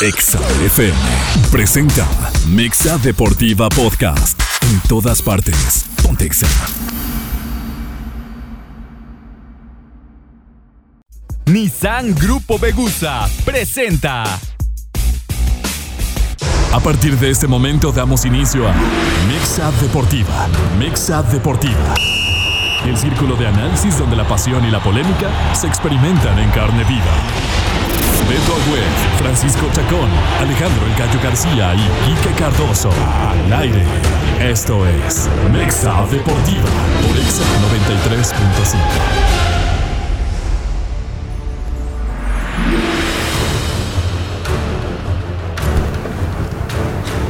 Exa FM presenta Mexa Deportiva Podcast. En todas partes. Pontexa. Nissan Grupo Begusa presenta. A partir de este momento damos inicio a Mexa Deportiva. Mexa Deportiva. El círculo de análisis donde la pasión y la polémica se experimentan en carne viva. Beto Agüed, Francisco Chacón, Alejandro El Gallo García y Quique Cardoso. Al aire. Esto es Mexa Deportiva por Exa 93.5.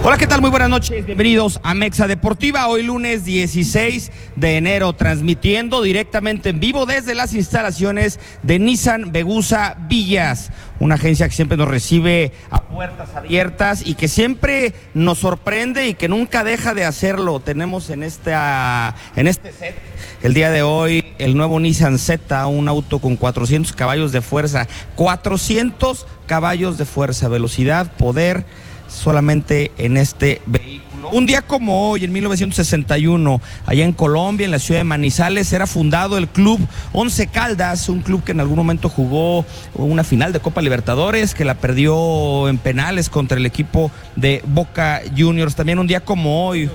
Hola, ¿qué tal? Muy buenas noches. Bienvenidos a Mexa Deportiva. Hoy lunes 16 de enero, transmitiendo directamente en vivo desde las instalaciones de Nissan Begusa Villas, una agencia que siempre nos recibe a puertas abiertas y que siempre nos sorprende y que nunca deja de hacerlo. Tenemos en esta en este set el día de hoy el nuevo Nissan Z, un auto con 400 caballos de fuerza, 400 caballos de fuerza, velocidad, poder solamente en este vehículo. Un día como hoy, en 1961, allá en Colombia, en la ciudad de Manizales, era fundado el club Once Caldas, un club que en algún momento jugó una final de Copa Libertadores, que la perdió en penales contra el equipo de Boca Juniors. También un día como hoy,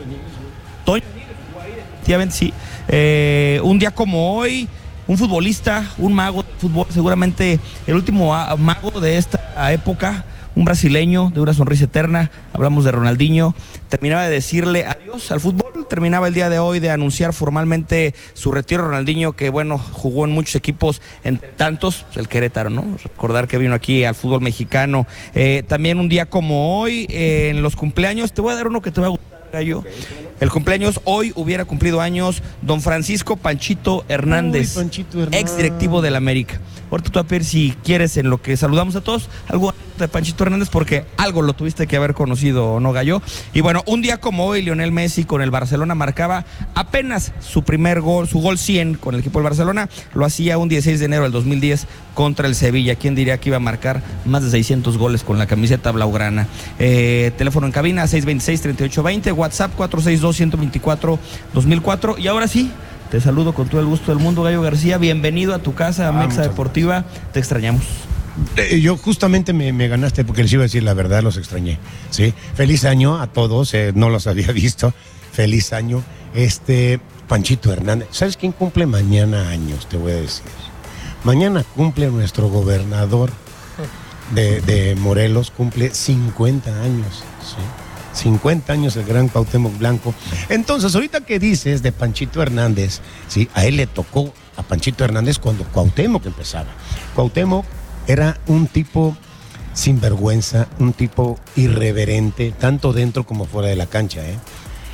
eh, un día como hoy, un futbolista, un mago de fútbol, seguramente el último mago de esta época, un brasileño de una sonrisa eterna, hablamos de Ronaldinho, terminaba de decirle adiós al fútbol, terminaba el día de hoy de anunciar formalmente su retiro Ronaldinho, que bueno, jugó en muchos equipos, entre tantos, pues, el Querétaro, ¿no? Recordar que vino aquí al fútbol mexicano. Eh, también un día como hoy, eh, en los cumpleaños, te voy a dar uno que te va a gustar. El cumpleaños hoy hubiera cumplido años don Francisco Panchito Hernández, ex directivo del América. Ahorita tú a ver si quieres en lo que saludamos a todos, algo de Panchito Hernández porque algo lo tuviste que haber conocido, ¿no, Gallo? Y bueno, un día como hoy, Lionel Messi con el Barcelona marcaba apenas su primer gol, su gol 100 con el equipo del Barcelona, lo hacía un 16 de enero del 2010 contra el Sevilla. ¿Quién diría que iba a marcar más de 600 goles con la camiseta blaugrana? Eh, teléfono en cabina 626-3820, WhatsApp 462-124-2004. Y ahora sí, te saludo con todo el gusto del mundo, Gallo García. Bienvenido a tu casa, a Ah, Mexa Deportiva. Te extrañamos. Eh, Yo justamente me, me ganaste porque les iba a decir la verdad, los extrañé. ¿sí? Feliz año a todos, eh, no los había visto. Feliz año. Este, Panchito Hernández. ¿Sabes quién cumple mañana años? Te voy a decir. Mañana cumple nuestro gobernador de, Morelos, cumple 50 años. ¿sí? 50 años el gran Cuauhtémoc Blanco. Entonces, ahorita que dices de Panchito Hernández, ¿sí? a él le tocó a Panchito Hernández cuando Cuauhtémoc empezaba. Cuauhtémoc era un tipo sinvergüenza, un tipo irreverente, tanto dentro como fuera de la cancha. ¿eh?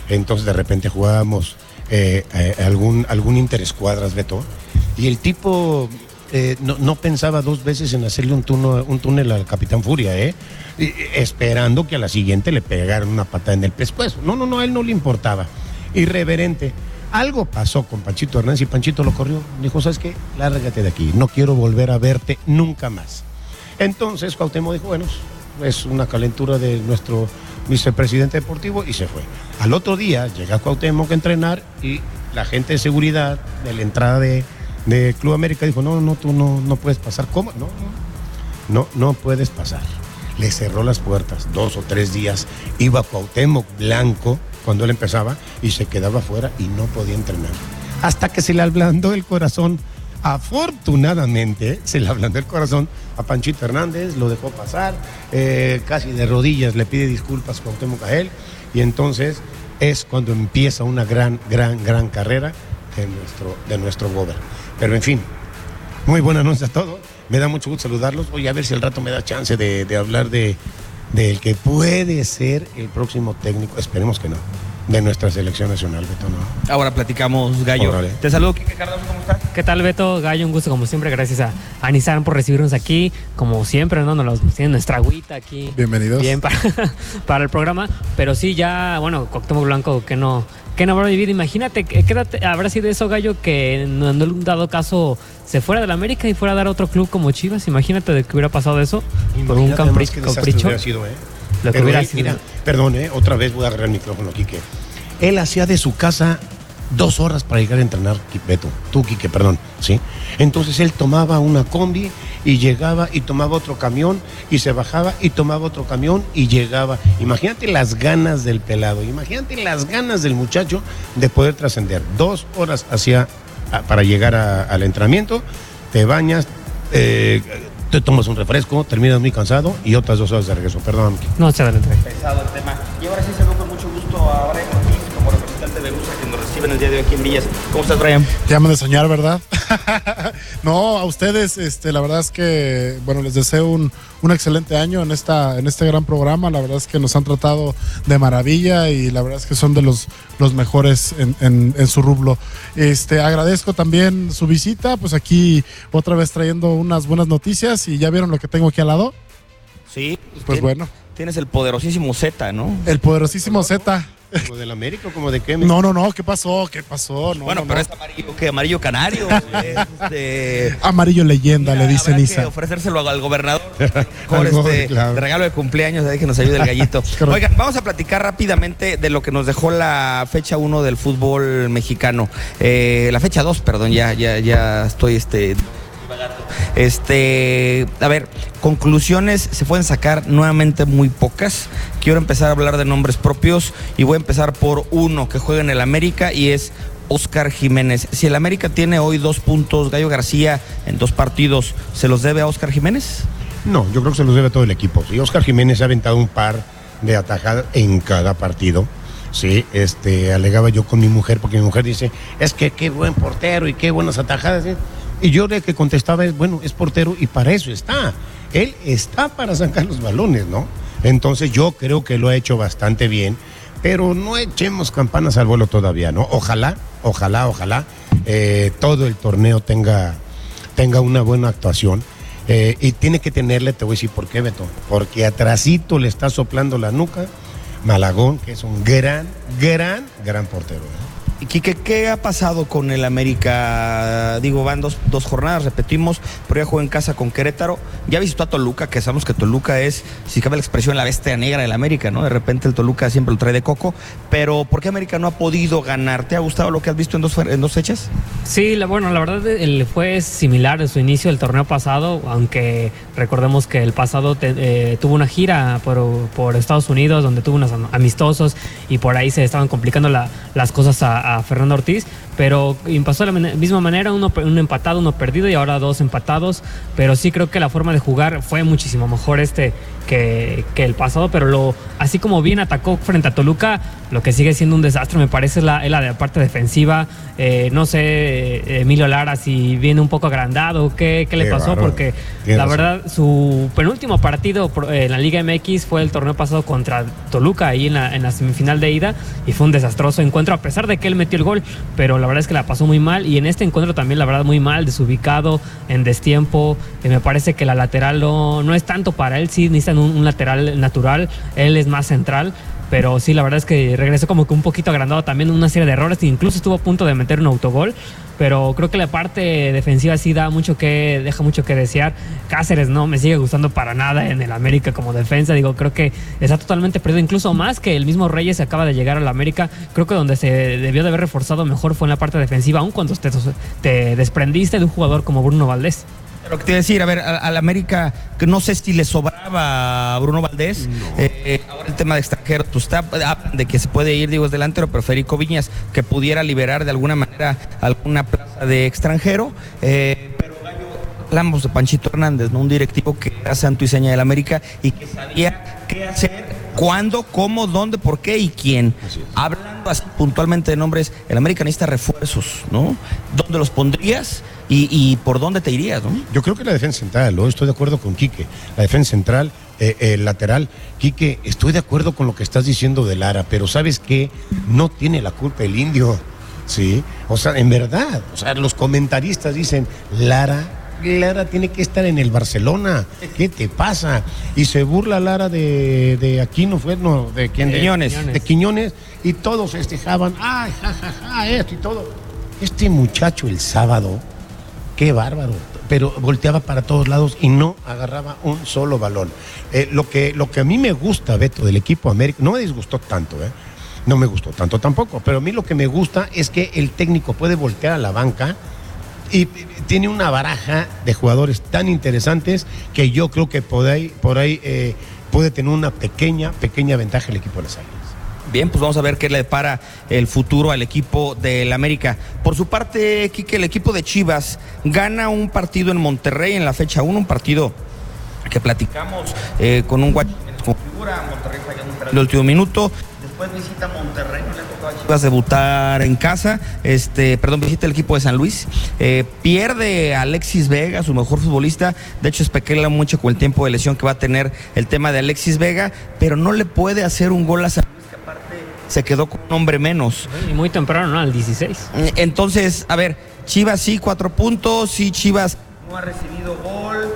Entonces de repente jugábamos eh, eh, algún, algún interescuadras, Beto, y el tipo eh, no, no pensaba dos veces en hacerle un, túnel al Capitán Furia, ¿eh? Esperando que a la siguiente le pegaran una patada en el pescuezo. No, no, no, a él no le importaba. Irreverente. Algo pasó con Panchito Hernández y Panchito lo corrió. Dijo, ¿sabes qué? Lárgate de aquí. No quiero volver a verte nunca más. Entonces Cuauhtémoc dijo, bueno, es una calentura de nuestro vicepresidente deportivo y se fue. Al otro día llega Cuauhtémoc a entrenar y la gente de seguridad de la entrada de, de Club América dijo, no, no, tú no, no puedes pasar. ¿Cómo? No, no, no, puedes pasar. Le cerró las puertas dos o tres días. Iba Cuauhtémoc Blanco cuando él empezaba y se quedaba afuera y no podía entrenar. Hasta que se le ablandó el corazón. Afortunadamente se le ablandó el corazón a Panchito Hernández, lo dejó pasar, eh, casi de rodillas le pide disculpas Cuauhtémoc a él y entonces es cuando empieza una gran, gran, gran carrera de nuestro, de nuestro gobierno. Pero en fin, muy buenas noches a todos. Me da mucho gusto saludarlos. Voy a ver si al rato me da chance de, de hablar de del que puede ser el próximo técnico, esperemos que no, de nuestra selección nacional, Beto, ¿no? Ahora platicamos, Gallo. Órale. Te saludo, Quique Cardoso, ¿cómo estás? ¿Qué tal, Beto? Gallo, un gusto como siempre. Gracias a, a Nissan por recibirnos aquí. Como siempre, ¿no? Nos tienen nuestra agüita aquí. Bienvenidos. Bien para, para el programa. Pero sí, ya, bueno, Coctemoc Blanco, que no, ¿qué no habrá vivido? Imagínate, ¿qué edad habrá sido eso, Gallo, que en un dado caso se fuera del América y fuera a dar a otro club como Chivas? Imagínate de que hubiera pasado eso por un Imagínate nomás qué capricho. hubiera sido, ¿eh? Lo que hubiera él, sido. mira, perdón, ¿eh? otra vez voy a agarrar el micrófono, Quique. Él hacía de su casa dos horas para llegar a entrenar, Beto. Tú, Quique, perdón, ¿sí? Entonces él tomaba una combi y llegaba y tomaba otro camión y se bajaba y tomaba otro camión y llegaba. Imagínate las ganas del pelado, imagínate las ganas del muchacho de poder trascender. Dos horas hacia, a- para llegar a- al entrenamiento, te bañas, eh, te tomas un refresco, terminas muy cansado y otras dos horas de regreso. Perdón. No, se adelante. pesado el tema. Y ahora sí saludo con mucho gusto a Brian De que nos reciben el día de hoy aquí en Villas. ¿Cómo estás, Brian? Ya me de soñar, ¿verdad? no, a ustedes, este, la verdad es que, bueno, les deseo un, un excelente año en esta, en este gran programa. La verdad es que nos han tratado de maravilla y la verdad es que son de los, los mejores en, en- en su rublo. Este, agradezco también su visita, pues aquí otra vez trayendo unas buenas noticias y ya vieron lo que tengo aquí al lado. Sí. Pues tien- bueno, Tienes el poderosísimo Z, ¿no? el poderosísimo Z. ¿Como del América o como de qué? No, no, no, ¿qué pasó? ¿Qué pasó? No, bueno, no, pero no. es amarillo, ¿qué? Amarillo canario. es, este, Amarillo leyenda, mira, le dice que Nisa. ofrecérselo al gobernador. Por Algo, este, claro. de regalo de cumpleaños, de ahí que nos ayude el gallito. Oigan, vamos a platicar rápidamente de lo que nos dejó la fecha 1 del fútbol mexicano. Eh, la fecha 2, perdón, ya, ya, ya estoy este. Este, a ver, conclusiones se pueden sacar nuevamente muy pocas. Quiero empezar a hablar de nombres propios y voy a empezar por uno que juega en el América y es Oscar Jiménez. Si el América tiene hoy dos puntos, Gallo García en dos partidos, ¿se los debe a Oscar Jiménez? No, yo creo que se los debe todo el equipo. Y Oscar Jiménez ha aventado un par de atajadas en cada partido. Sí, este, alegaba yo con mi mujer, porque mi mujer dice, es que qué buen portero y qué buenas atajadas. ¿Eh?". Y yo de que contestaba es, bueno, es portero y para eso está. Él está para sacar los balones, ¿no? Entonces yo creo que lo ha hecho bastante bien, pero no echemos campanas al vuelo todavía, ¿no? Ojalá, ojalá, ojalá eh, todo el torneo tenga, tenga una buena actuación. Eh, y tiene que tenerle, te voy a decir por qué, Beto. Porque atrasito le está soplando la nuca Malagón, que es un gran, gran, gran portero. ¿eh? Quique, ¿qué ha pasado con el América? Digo, van dos, dos jornadas, repetimos, pero ya juega en casa con Querétaro. Ya visitó a Toluca, que sabemos que Toluca es, si cabe la expresión, la bestia negra del América, ¿no? De repente el Toluca siempre lo trae de coco. Pero, ¿por qué América no ha podido ganar? ¿Te ha gustado lo que has visto en dos, fechas? Sí, la- bueno, la verdad el, fue similar en su inicio del torneo pasado, aunque recordemos que el pasado eh, tuvo una gira por, por Estados Unidos donde tuvo unos am- amistosos y por ahí se estaban complicando la- las cosas a, Fernando Ortiz, pero pasó de la misma manera, uno, pe- un empatado, uno perdido y ahora dos empatados, pero sí creo que la forma de jugar fue muchísimo mejor este que, que el pasado, pero lo así como bien atacó frente a Toluca, lo que sigue siendo un desastre me parece es la, es la de la parte defensiva, Eh, no sé eh, Emilio Lara si viene un poco agrandado, qué, qué le Qué pasó, porque la razón. verdad su penúltimo partido en la Liga MX fue el torneo pasado contra Toluca ahí en la, en la semifinal de ida y fue un desastroso encuentro a pesar de que él metió el gol, pero la verdad es que la pasó muy mal y en este encuentro también la verdad muy mal, desubicado, en destiempo, Eh, me parece que la lateral no, no es tanto para él, sí necesitan un, un lateral natural, él es más central. Pero sí, la verdad es que regresó como que un poquito agrandado también, una serie de errores, incluso estuvo a punto de meter un autogol, pero creo que la parte defensiva sí da mucho que, deja mucho que desear. Cáceres no me sigue gustando para nada en el América como defensa, digo, creo que está totalmente perdido, incluso más que el mismo Reyes acaba de llegar al América, creo que donde se debió de haber reforzado mejor fue en la parte defensiva, aun cuando te, te desprendiste de un jugador como Bruno Valdés. Lo que te iba a decir, a ver, al, América, que no sé si le sobraba a Bruno Valdés. Eh, eh, ahora el tema de extranjeros, pues está, hablan de que se puede ir, digo, es delantero, pero Federico Viñas, que pudiera liberar de alguna manera alguna plaza de extranjero. Eh, pero hablamos de Panchito Hernández, ¿no? Un directivo que era santo y seña del América y que sabía qué hacer, cuándo, cómo, dónde, por qué y quién. Hablando así puntualmente de nombres, el América necesita refuerzos, ¿no? ¿Dónde los pondrías y, y por dónde te irías, no? Yo creo que la defensa central, ¿no? estoy de acuerdo con Quique. La defensa central, eh, el lateral. Quique, estoy de acuerdo con lo que estás diciendo de Lara, pero ¿sabes qué? No tiene la culpa el indio. Sí, o sea, en verdad, o sea, los comentaristas dicen, Lara Lara tiene que estar en el Barcelona. ¿Qué te pasa? Y se burla Lara de, de Aquino, fue, no, de quién? De Quiñones. De Quiñones. Y todos festejaban, ay, ja, ja, ja, esto y todo. Este muchacho el sábado, qué bárbaro. Pero volteaba para todos lados y no agarraba un solo balón. Eh, lo, que, lo que a mí me gusta, Beto, del equipo América, no me disgustó tanto, ¿eh? No me gustó tanto tampoco, pero a mí lo que me gusta es que el técnico puede voltear a la banca y tiene una baraja de jugadores tan interesantes que yo creo que por ahí, por ahí eh, puede tener una pequeña, pequeña ventaja el equipo de las Águilas. Bien, pues vamos a ver qué le depara el futuro al equipo del América. Por su parte, Quique, el equipo de Chivas gana un partido en Monterrey en la fecha 1, un partido que platicamos eh, con un guach con figura, Monterrey fallando el último minuto. Después visita Monterrey, le tocó a Chivas debutar en casa. Este, perdón, visita el equipo de San Luis. Eh, pierde a Alexis Vega, su mejor futbolista. De hecho, especula mucho con el tiempo de lesión que va a tener el tema de Alexis Vega, pero no le puede hacer un gol a San Luis, se quedó con un hombre menos. Y muy temprano, ¿no? Al 16. Entonces, a ver, Chivas sí, cuatro puntos, sí, Chivas no ha recibido gol,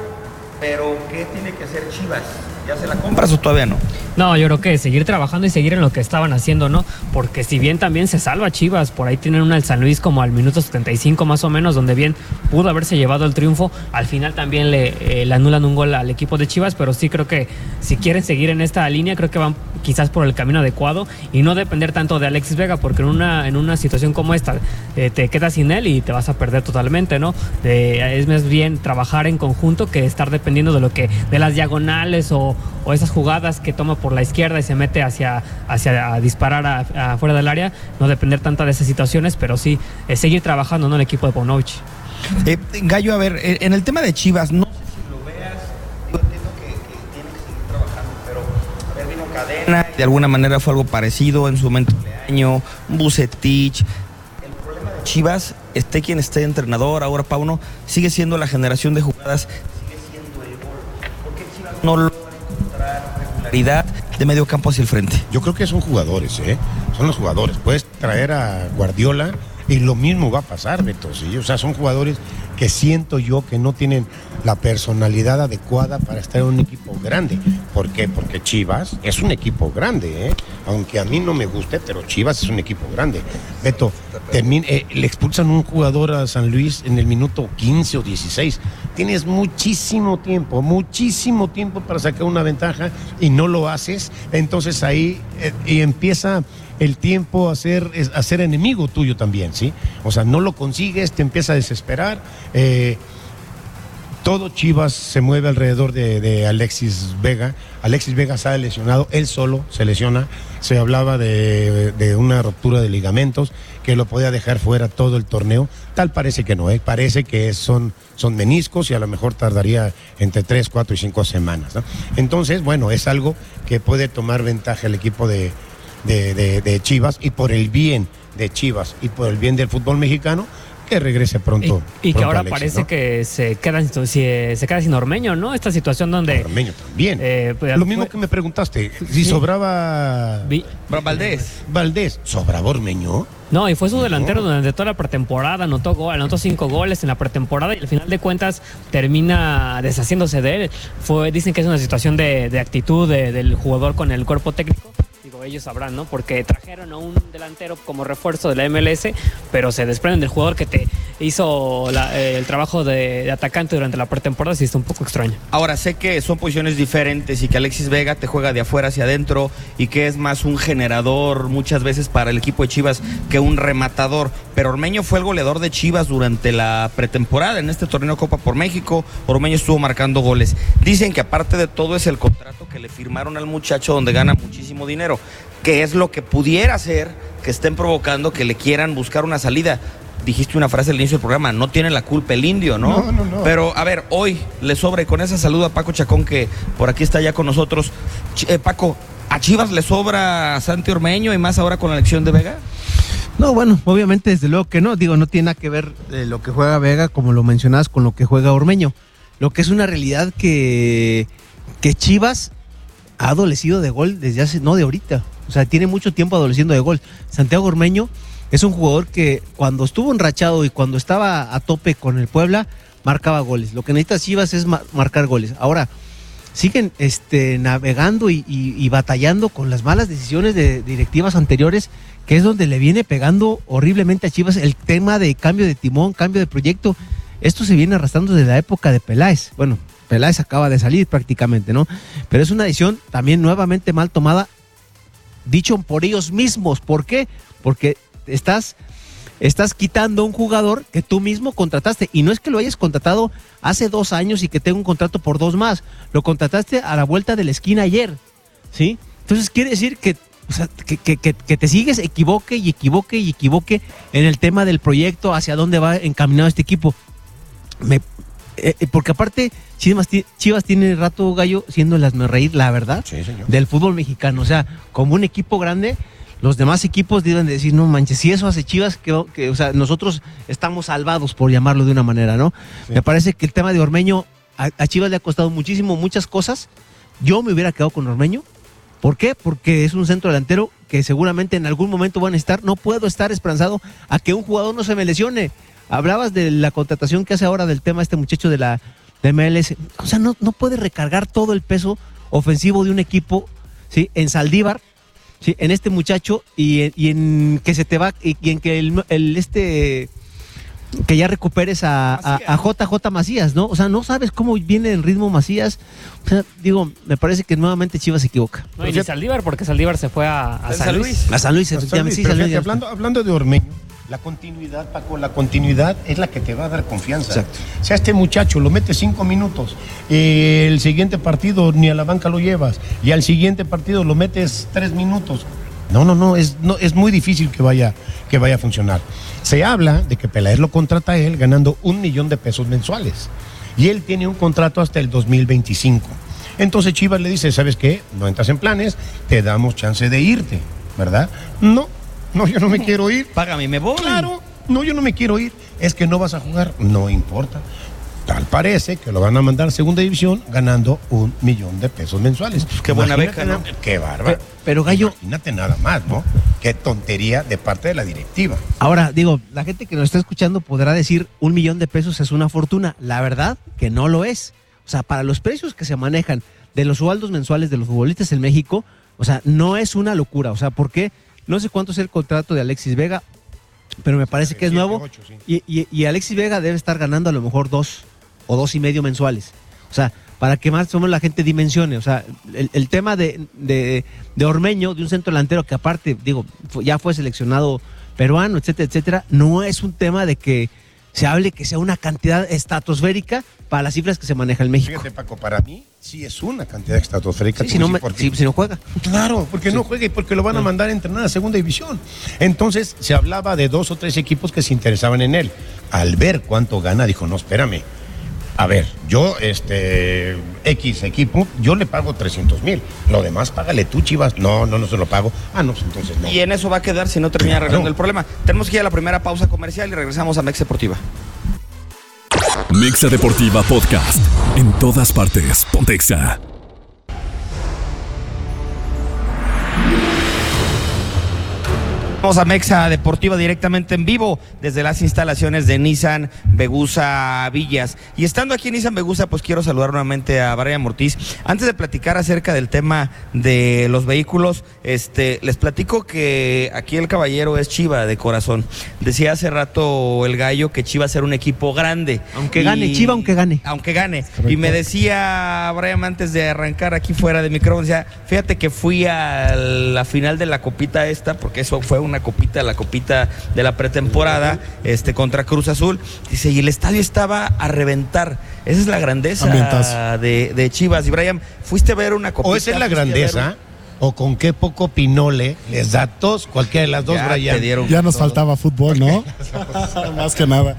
pero ¿qué tiene que hacer Chivas? ¿Ya se la compras o todavía no? No, yo creo que seguir trabajando y seguir en lo que estaban haciendo, ¿no? Porque si bien también se salva Chivas, por ahí tienen una el San Luis como al minuto 75 más o menos, donde bien pudo haberse llevado el triunfo, al final también le, eh, le anulan un gol al equipo de Chivas, pero sí creo que si quieren seguir en esta línea, creo que van quizás por el camino adecuado y no depender tanto de Alexis Vega, porque en una, en una situación como esta eh, te quedas sin él y te vas a perder totalmente, ¿no? Eh, es más bien trabajar en conjunto que estar dependiendo de lo que, de las diagonales o, o esas jugadas que toma por la izquierda y se mete hacia, hacia a disparar afuera del área, no depender tanto de esas situaciones, pero sí eh, seguir trabajando en el equipo de Paunovic. Eh, Gallo, a ver, eh, en el tema de Chivas, no sé si lo veas, entiendo que, tiene que seguir trabajando, pero vino Cadena, de alguna manera fue algo parecido en su momento de año, Bucetich. El problema de Chivas, esté quien esté entrenador, ahora Pauno, sigue siendo la generación de jugadas, sigue siendo el gol. ¿Por qué Chivas no encontrar regularidad de medio campo hacia el frente? Yo creo que son jugadores, ¿eh? Son los jugadores. Puedes traer a Guardiola y lo mismo va a pasar, Beto. ¿sí? O sea, son jugadores que siento yo que no tienen la personalidad adecuada para estar en un equipo grande. ¿Por qué? Porque Chivas es un equipo grande, ¿eh? Aunque a mí no me guste, pero Chivas es un equipo grande. Beto, termina- eh, le expulsan un jugador a San Luis en el minuto 15 o 16. Tienes muchísimo tiempo, muchísimo tiempo para sacar una ventaja y no lo haces. Entonces ahí eh, y empieza el tiempo a ser, a ser enemigo tuyo también, ¿sí? O sea, no lo consigues, te empieza a desesperar. eh, todo Chivas se mueve alrededor de, Alexis Vega. Alexis Vega sale lesionado, él solo se lesiona. Se hablaba de, una ruptura de ligamentos que lo podía dejar fuera todo el torneo. Tal parece que no, ¿eh? parece que son, son meniscos y a lo mejor tardaría entre 3, 4 y 5 semanas. Entonces, bueno, es algo que puede tomar ventaja el equipo de, de- de- de Chivas y por el bien de Chivas y por el bien del fútbol mexicano, que regrese pronto. Y, y que ahora Alexis, parece ¿no? que se queda, sin- si- se queda sin Ormeño, ¿no? Esta situación donde... Ormeño también. Eh, pues, Lo mismo fue- que me preguntaste, si sobraba Vi- Valdés. Valdés, ¿sobraba Ormeño? No, y fue su delantero No. durante toda la pretemporada, anotó gol, anotó cinco goles en la pretemporada y al final de cuentas termina deshaciéndose de él. Fue, dicen que es una situación de, de actitud de- del jugador con el cuerpo técnico. Ellos sabrán, ¿no? Porque trajeron a un delantero como refuerzo de la MLS, pero se desprenden del jugador que te hizo eh, el trabajo de, de atacante durante la pretemporada, sí está un poco extraño. Ahora sé que son posiciones diferentes y que Alexis Vega te juega de afuera hacia adentro y que es más un generador muchas veces para el equipo de Chivas que un rematador. Pero Ormeño fue el goleador de Chivas durante la pretemporada en este torneo Copa por México. Ormeño estuvo marcando goles. Dicen que aparte de todo es el contrato que le firmaron al muchacho donde gana muchísimo dinero, que es lo que pudiera ser que estén provocando que le quieran buscar una salida. Dijiste una frase al inicio del programa, no tiene la culpa el indio, ¿no? No, no, no. Pero a ver, hoy le sobra y con esa saludo a Paco Chacón que por aquí está ya con nosotros. Ch- eh, Paco, ¿a Chivas le sobra Santi Ormeño y más ahora con la elección de Vega? No, bueno, obviamente desde luego que no, digo, no tiene nada que ver eh, lo que juega Vega, como lo mencionabas, con lo que juega Ormeño. Lo que es una realidad que, que Chivas ha adolecido de gol desde hace, no de ahorita, o sea, tiene mucho tiempo adoleciendo de gol. Santiago Ormeño es un jugador que cuando estuvo enrachado y cuando estaba a tope con el Puebla, marcaba goles. Lo que necesita Chivas es ma- marcar goles. Ahora, siguen este, navegando y batallando con las malas decisiones de directivas anteriores, que es donde le viene pegando horriblemente a Chivas el tema de cambio de timón, cambio de proyecto. Esto se viene arrastrando desde la época de Peláez. Bueno, Peláez acaba de salir prácticamente, ¿no? Pero es una decisión también nuevamente mal tomada, dicho por ellos mismos. ¿Por qué? Porque estás estás quitando un jugador que tú mismo contrataste. Y no es que lo hayas contratado hace dos años y que tenga un contrato por dos más. Lo contrataste a la vuelta de la esquina ayer. ¿Sí? Entonces quiere decir que, que- que- que te sigues equivoque y equivoque y equivoque en el tema del proyecto, hacia dónde va encaminado este equipo. Me- eh, eh, porque aparte, Chivas, ti- Chivas tiene rato gallo siendo el reír, la verdad, Sí, señor. del fútbol mexicano. O sea, como un equipo grande, los demás equipos deben de decir, no manches, si eso hace Chivas, que, que, o sea, nosotros estamos salvados, por llamarlo de una manera, ¿no? Me parece que el tema de Ormeño, a, a Chivas le ha costado muchísimo, muchas cosas. Yo me hubiera quedado con Ormeño. ¿Por qué? Porque es un centro delantero que seguramente en algún momento van a estar. No puedo estar esperanzado a que un jugador no se me lesione. Hablabas de la contratación que hace ahora del tema este muchacho de la de MLS. O sea, no, no puede recargar todo el peso ofensivo de un equipo ¿sí? en Saldívar, ¿sí? en este muchacho y, en- y en que se te va y, y en que el, el este que ya recuperes a, a, a JJ Macías, ¿no? O sea, no sabes cómo viene el ritmo Macías. O sea, digo, me parece que nuevamente Chivas se equivoca. No, y ni Saldívar, porque Saldívar se fue a, a San Luis. A San Luis, efectivamente. Sí, hablando, hablando de Ormeño, la continuidad, Paco, la continuidad es la que te va a dar confianza. Exacto. O sea, este muchacho lo mete cinco minutos, eh, el siguiente partido ni a la banca lo llevas, y al siguiente partido lo metes tres minutos. No, no, no, es, no, es muy difícil que vaya, que vaya a funcionar. Se habla de que Peláez lo contrata a él ganando un millón de pesos mensuales. Y él tiene un contrato hasta el 2025. Entonces Chivas le dice, ¿sabes qué? No entras en planes, te damos chance de irte, ¿verdad? No, no, yo no me quiero ir. Págame me voy. Claro, no, yo no me quiero ir. Es que no vas a jugar, no importa. Tal parece que lo van a mandar a segunda división ganando un millón de pesos mensuales. qué buena Imagínate beca, ¿no? nada- Qué bárbaro. Pe- pero, Gallo- Imagínate nada más, ¿no? Qué tontería de parte de la directiva. Ahora, digo, la gente que nos está escuchando podrá decir un millón de pesos es una fortuna. La verdad que no lo es. O sea, para los precios que se manejan de los sueldos mensuales de los futbolistas en México, o sea, no es una locura. O sea, ¿por qué? No sé cuánto es el contrato de Alexis Vega, pero me parece que es nuevo. sí. Y, y- y Alexis Vega debe estar ganando a lo mejor dos o dos y medio mensuales. O sea, para que más o menos la gente dimensione. O sea, el, el tema de, de, de Ormeño, de un centro delantero que aparte, digo, ya fue seleccionado peruano, etcétera, etcétera, no es un tema de que se hable que sea una cantidad estratosférica para las cifras que se maneja en México. Fíjate, Paco, para mí sí es una cantidad estratosférica. Sí, si, no, me- si- no juega. Claro, porque no juegue y porque lo van a mandar a entrenar a segunda división. Entonces se hablaba de dos o tres equipos que se interesaban en él. Al ver cuánto gana, dijo, no, espérame. A ver, yo, este, X equipo, yo le pago 300 mil. Lo demás, págale tú, Chivas. No, no, no se lo pago. Ah, no, pues entonces no. Y en eso va a quedar si no termina Claro. arreglando el problema. Tenemos que ir a la primera pausa comercial y regresamos a Mex Deportiva. Mixa Deportiva Podcast. En todas partes. Pontexa. Vamos a Mexa Deportiva directamente en vivo desde las instalaciones de Nissan Begusa Villas. Y estando aquí en Nissan Begusa, pues quiero saludar nuevamente a Brian Mortiz. Antes de platicar acerca del tema de los vehículos, este, les platico que aquí el caballero es Chiva de corazón. Decía hace rato el gallo que Chiva era un equipo grande. Aunque gane, Chiva, aunque gane. Aunque gane. Y me decía Brian antes de arrancar aquí fuera de micrófono, decía, fíjate que fui a la final de la copita esta, porque eso fue una copita, la copita de la pretemporada, este, contra Cruz Azul. Dice, y el estadio estaba a reventar. Esa es la grandeza de, de Chivas. Y Brian, fuiste a ver una copita. O esa es la grandeza, o con qué poco pinole les da tos, cualquiera de las dos, Ya Brian. dieron Ya nos todo. faltaba fútbol, ¿no? Más que nada.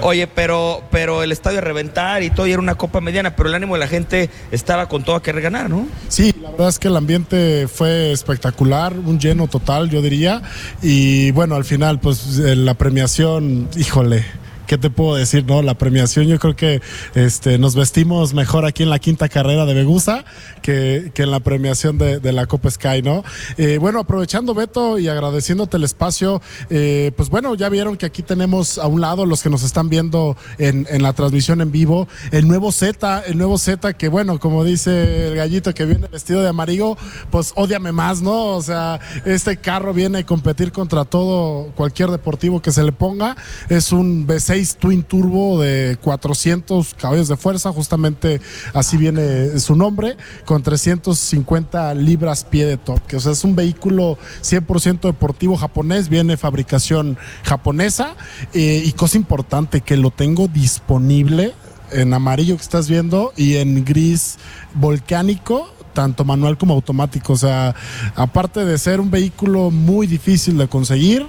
Oye, pero, pero el estadio a reventar y todo, y era una copa mediana, pero el ánimo de la gente estaba con todo a querer ganar, ¿no? Sí, la verdad es que el ambiente fue espectacular, un lleno total, yo diría. Y bueno, al final, pues eh, la premiación, híjole, ¿qué te puedo decir? No, la premiación yo creo que este, nos vestimos mejor aquí en la quinta carrera de Begusa que, que en la premiación de, la Copa Sky, ¿no? Eh, bueno, aprovechando Beto y agradeciéndote el espacio, eh, pues bueno, ya vieron que aquí tenemos a un lado los que nos están viendo en, en la transmisión en vivo, el nuevo Z, el nuevo Z que bueno, como dice el gallito que viene vestido de amarillo, pues ódiame más, ¿no? O sea, este carro viene a competir contra todo, cualquier deportivo que se le ponga. Es un V6 Twin Turbo de 400 caballos de fuerza, justamente así viene su nombre, con 350 libras pie de torque. O sea, es un vehículo 100% deportivo japonés, viene fabricación japonesa eh, y cosa importante, que lo tengo disponible en amarillo que estás viendo y en gris volcánico tanto manual como automático. O sea, aparte de ser un vehículo muy difícil de conseguir,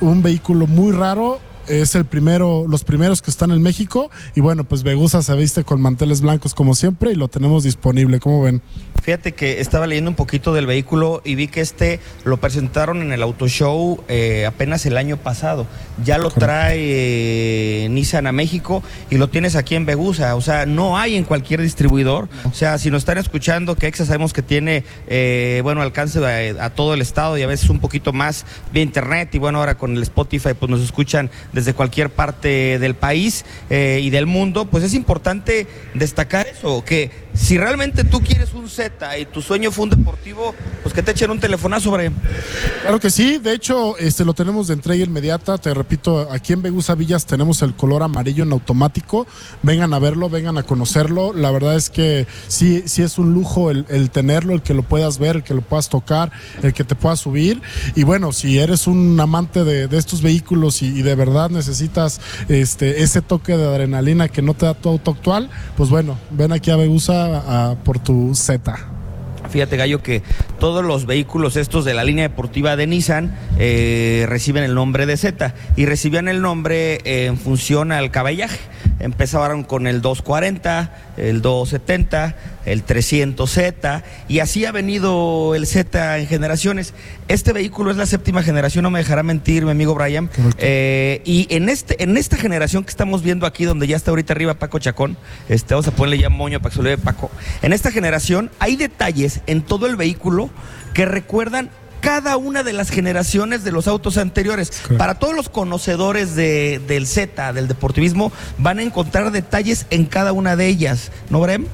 un vehículo muy raro, es el primero, los primeros que están en México. Y bueno, pues Begusa se viste con manteles blancos como siempre y lo tenemos disponible. ¿Cómo ven? Fíjate que estaba leyendo un poquito del vehículo y vi que este lo presentaron en el Auto Show eh, apenas el año pasado. Ya lo trae eh, Nissan a México y lo tienes aquí en Begusa. O sea, no hay en cualquier distribuidor. O sea, si nos están escuchando, que Exa sabemos que tiene, eh, bueno, alcance a, a todo el estado y a veces un poquito más vía internet. Y bueno, ahora con el Spotify, pues nos escuchan desde cualquier parte del país eh, y del mundo. Pues es importante destacar eso, que si realmente tú quieres un Z y tu sueño fue un deportivo, pues que te echen un telefonazo, Brian. Claro que sí, de hecho, este lo tenemos de entrega inmediata. Te repito, aquí en Begusa Villas tenemos el color amarillo en automático. Vengan a verlo, vengan a conocerlo. La verdad es que sí, sí es un lujo el, tenerlo, el que lo puedas ver, el que lo puedas tocar, el que te puedas subir. Y bueno, si eres un amante de, estos vehículos y, y, de verdad necesitas este ese toque de adrenalina que no te da tu auto actual, pues bueno, ven aquí a Begusa por tu Z. Fíjate, Gallo, que todos los vehículos estos de la línea deportiva de Nissan eh, reciben el nombre de Z y recibían el nombre en función al caballaje. Empezaron con el 240, el 270, el 300Z y así ha venido el Z en generaciones. Este vehículo es la séptima generación, no me dejará mentir mi amigo Brian. Eh, y en, este, en esta generación que estamos viendo aquí, donde ya está ahorita arriba Paco Chacón, este, vamos a ponerle ya moño para que se lo Paco. En esta generación hay detalles en todo el vehículo que recuerdan cada una de las generaciones de los autos anteriores. Para todos los conocedores de, del Z, del deportivismo, van a encontrar detalles en cada una de ellas, ¿no, Brem?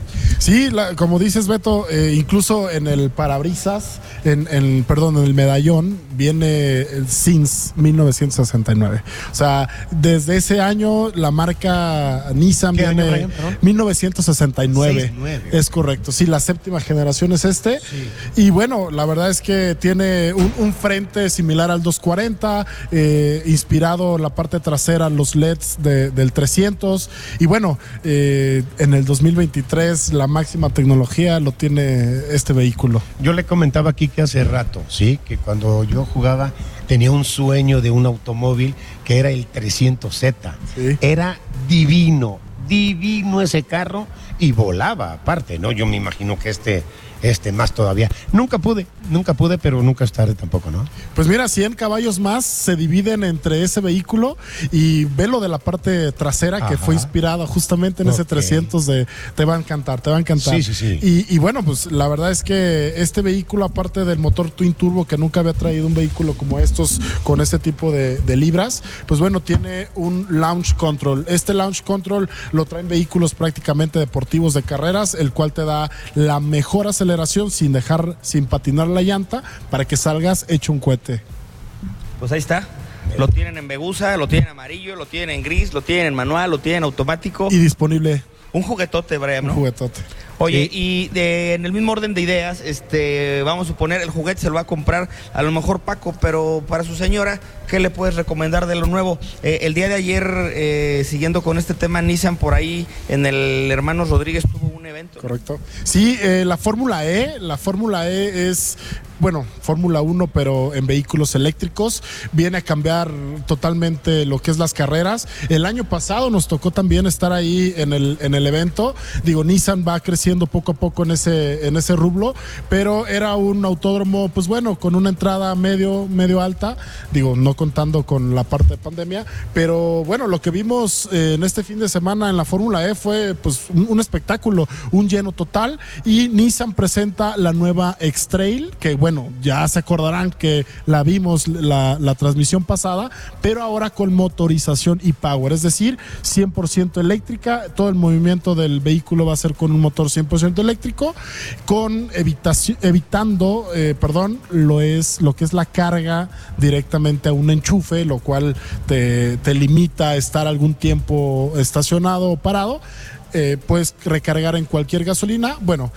Sí, la, como dices, Beto, eh, incluso en el parabrisas, en, en, perdón, en el medallón, viene el since 1969. O sea, desde ese año la marca Nissan viene año, 1969. 69. Es correcto. Sí, la séptima generación es este. Sí. Y bueno, la verdad es que tiene un, un, frente similar al 240, eh, inspirado la parte trasera, los LEDs de, del 300. Y bueno, eh, en el 2023 la máxima tecnología lo tiene este vehículo. Yo le comentaba aquí que hace rato, sí, que cuando yo jugaba tenía un sueño de un automóvil que era el 300Z. Sí. Era divino, divino ese carro y volaba aparte, ¿no? Yo me imagino que este este más todavía. Nunca pude, nunca pude, pero nunca es tarde tampoco, ¿no? Pues mira, 100 caballos más se dividen entre ese vehículo y ve lo de la parte trasera Ajá. que fue inspirada justamente en okay. ese 300 de te va a encantar, te va a encantar. Sí, sí, sí. Y, y, bueno, pues la verdad es que este vehículo, aparte del motor Twin Turbo, que nunca había traído un vehículo como estos con este tipo de, de libras, pues bueno, tiene un launch control. Este launch control lo traen vehículos prácticamente deportivos de carreras, el cual te da la mejor aceleración sin dejar, sin patinar la llanta para que salgas hecho un cohete. Pues ahí está. Lo tienen en Begusa, lo tienen en amarillo, lo tienen en gris, lo tienen en manual, lo tienen en automático. Y disponible. Un juguetote, Brian, ¿no? Un juguetote. Oye, sí. y de, en el mismo orden de ideas, este, vamos a suponer, el juguete se lo va a comprar a lo mejor Paco, pero para su señora, ¿qué le puedes recomendar de lo nuevo? Eh, el día de ayer, eh, siguiendo con este tema, Nissan por ahí en el Hermanos Rodríguez tuvo un evento. Correcto. Sí, eh, la Fórmula E, la Fórmula E es bueno, Fórmula 1, pero en vehículos eléctricos. Viene a cambiar totalmente lo que es las carreras. El año pasado nos tocó también estar ahí en el, en el evento. Digo, Nissan va creciendo poco a poco en ese, en ese rublo, pero era un autódromo, pues bueno, con una entrada medio, medio alta. Digo, no contando con la parte de pandemia, pero bueno, lo que vimos eh, en este fin de semana en la Fórmula E fue pues un, espectáculo, un lleno total y Nissan presenta la nueva X-Trail, que bueno, ya se acordarán que la vimos la, transmisión pasada, pero ahora con motorización y power, es decir, 100% eléctrica, todo el movimiento del vehículo va a ser con un motor 100% eléctrico, con evitaci- evitando, eh, perdón, lo es lo que es la carga directamente a un enchufe, lo cual te, te limita a estar algún tiempo estacionado o parado. Eh, puedes recargar en cualquier gasolina. Bueno,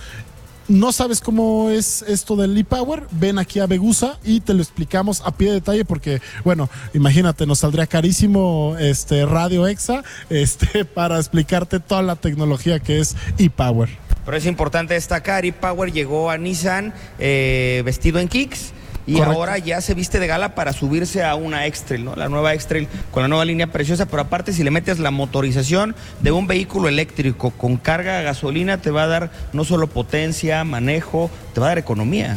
no sabes cómo es esto del e-Power, ven aquí a Begusa y te lo explicamos a pie de detalle porque, bueno, imagínate, nos saldría carísimo este Radio Exa este, para explicarte toda la tecnología que es e-Power. Pero es importante destacar, e-Power llegó a Nissan eh, vestido en kicks y Correcto. ahora ya se viste de gala para subirse a una X-Trail, ¿no? La nueva X-Trail con la nueva línea preciosa, pero aparte si le metes la motorización de un vehículo eléctrico con carga a gasolina te va a dar no solo potencia, manejo, te va a dar economía.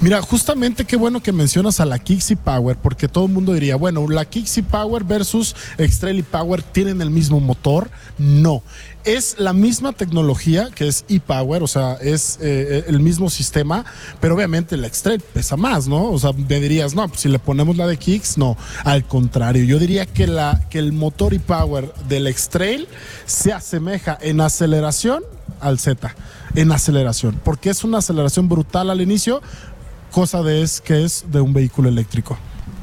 Mira, justamente qué bueno que mencionas a la Kixi Power, porque todo el mundo diría, bueno, la Kixi Power versus X-Trail Power tienen el mismo motor. No, es la misma tecnología que es e-Power, o sea, es eh, el mismo sistema, pero obviamente la X-Trail pesa más, ¿no? O sea, me dirías, no, pues si le ponemos la de Kicks, no, al contrario, yo diría que, la, que el motor e-Power del X-Trail se asemeja en aceleración al Z, en aceleración, porque es una aceleración brutal al inicio, cosa de es que es de un vehículo eléctrico.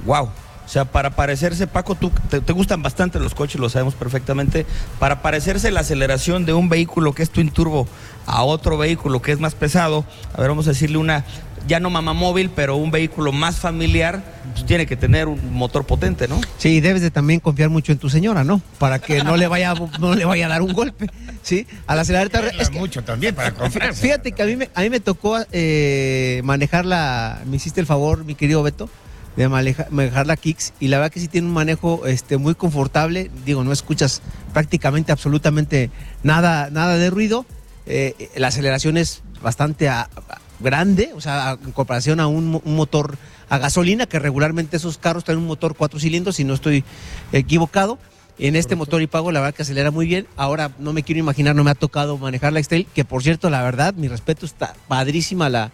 Wow. O sea, para parecerse, Paco, tú te, te gustan bastante los coches, lo sabemos perfectamente. Para parecerse la aceleración de un vehículo que es twin turbo a otro vehículo que es más pesado, a ver, vamos a decirle una, ya no mamamóvil, pero un vehículo más familiar, pues tiene que tener un motor potente, ¿no? Sí, debes de también confiar mucho en tu señora, ¿no? Para que no le vaya, no le vaya a dar un golpe, ¿sí? Al acelerar Es mucho también para confiar. Fíjate que a mí me, a mí me tocó eh, manejar la, me hiciste el favor, mi querido Beto, de maneja- manejar la Kicks y la verdad que sí tiene un manejo este, muy confortable, digo, no escuchas prácticamente absolutamente nada, nada de ruido, Eh, la aceleración es bastante a- a- grande, o sea, en comparación a un, mo- un motor a gasolina, que regularmente esos carros traen un motor cuatro cilindros, si no estoy equivocado. En este motor y pago, la verdad que acelera muy bien. Ahora no me quiero imaginar, no me ha tocado manejar la X-Trail, que por cierto, la verdad, mi respeto, está padrísima la,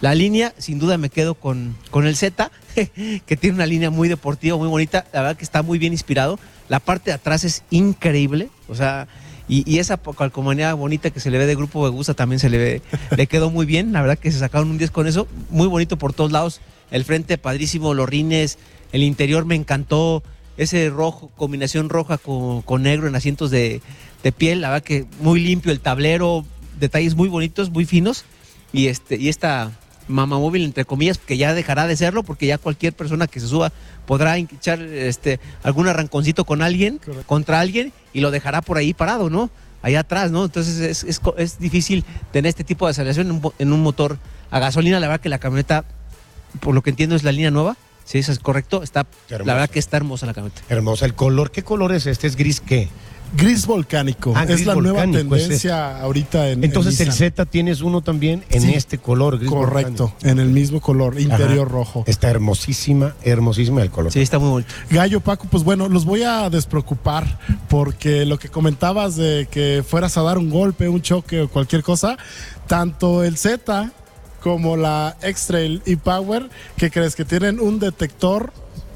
la línea. Sin duda me quedo con, con el Z, que tiene una línea muy deportiva, muy bonita. La verdad que está muy bien inspirado. La parte de atrás es increíble. O sea, y, esa calcomanía bonita que se le ve de Grupo Begusa también se le ve, le quedó muy bien. La verdad que se sacaron un 10 con eso. Muy bonito por todos lados. El frente padrísimo, los rines, el interior me encantó. Ese rojo, combinación roja con, con negro en asientos de, de piel. La verdad que muy limpio el tablero, detalles muy bonitos, muy finos. Y este, y esta mamá móvil, entre comillas, que ya dejará de serlo, porque ya cualquier persona que se suba podrá echar este, algún arranconcito con alguien, contra alguien, y lo dejará por ahí parado, ¿no? Allá atrás, ¿no? Entonces es, es es difícil tener este tipo de aceleración en un, en un motor a gasolina. La verdad que la camioneta, por lo que entiendo, es la línea nueva. Sí, eso es correcto. Está, la verdad que está hermosa la camioneta. Hermosa. El color, ¿qué color es este? ¿Es gris qué? Gris volcánico, Ah, es gris la nueva volcánico, tendencia ahorita en Entonces en el. Z tienes uno también en Sí. este color, gris Correcto, volcánico. en el mismo color, interior Ajá. rojo. Está hermosísima, hermosísima el color. Sí, está muy bonito. Gallo Paco, pues bueno, los voy a despreocupar porque lo que comentabas de que fueras a dar un golpe, un choque o cualquier cosa, tanto el Z como la X-Trail y Power, que crees que tienen un detector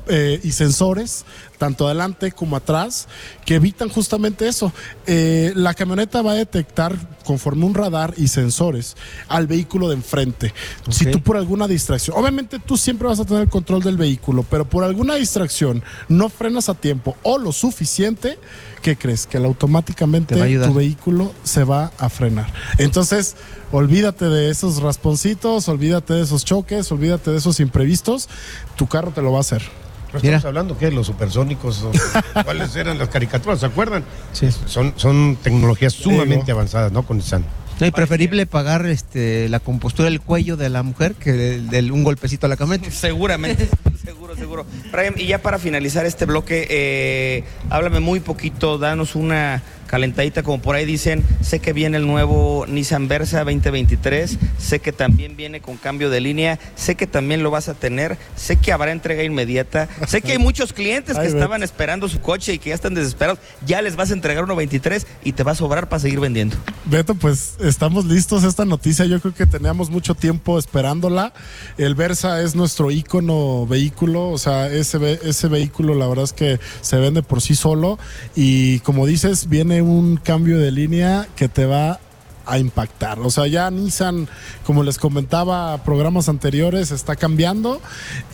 eh, y sensores, tanto adelante como atrás, que evitan justamente eso. Eh, la camioneta va a detectar conforme un radar y sensores al vehículo de enfrente. Si tú por alguna distracción, obviamente tú siempre vas a tener el control del vehículo, pero por alguna distracción no frenas a tiempo o lo suficiente, ¿qué crees? Que automáticamente tu vehículo se va a frenar. Entonces, olvídate de esos rasponcitos, olvídate de esos choques, olvídate de esos imprevistos, tu carro te lo va a hacer. Pero Mira. estamos hablando que los supersónicos, o- ¿cuáles eran las caricaturas? ¿Se acuerdan? Sí. Son, son tecnologías sumamente avanzadas, ¿no? Con Nissan. No, y preferible pagar este, la compostura del cuello de la mujer que del, del un golpecito a la camioneta. Seguramente, seguro, seguro. Brian, y ya para finalizar este bloque, eh, háblame muy poquito, danos una calentadita, como por ahí dicen, sé que viene el nuevo Nissan Versa 2023, sé que también viene con cambio de línea, sé que también lo vas a tener, sé que habrá entrega inmediata, sé que hay muchos clientes que estaban esperando su coche y que ya están desesperados, ya les vas a entregar uno 23 y te va a sobrar para seguir vendiendo. Beto, pues estamos listos. Esta noticia yo creo que teníamos mucho tiempo esperándola. El Versa es nuestro ícono vehículo, o sea, ese, ese vehículo la verdad es que se vende por sí solo y como dices, viene un cambio de línea que te va a impactar. O sea, ya Nissan, como les comentaba programas anteriores, está cambiando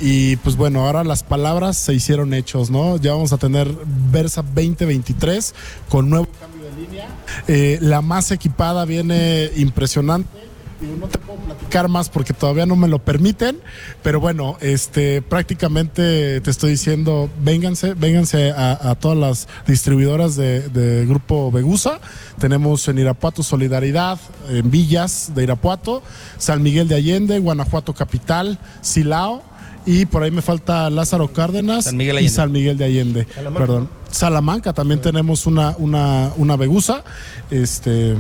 y pues bueno, ahora las palabras se hicieron hechos, ¿no? Ya vamos a tener Versa 2023 con nuevo cambio de línea. Eh, la más equipada viene impresionante. Digo, no te puedo platicar más porque todavía no me lo permiten, pero bueno, este, prácticamente te estoy diciendo, vénganse, vénganse a, a todas las distribuidoras de, de Grupo Begusa. Tenemos en Irapuato Solidaridad, en Villas de Irapuato, San Miguel de Allende, Guanajuato Capital, Silao. Y por ahí me falta Lázaro Cárdenas San Miguel y. San Miguel de Allende. Perdón. Salamanca también tenemos una, una, una Begusa. Este,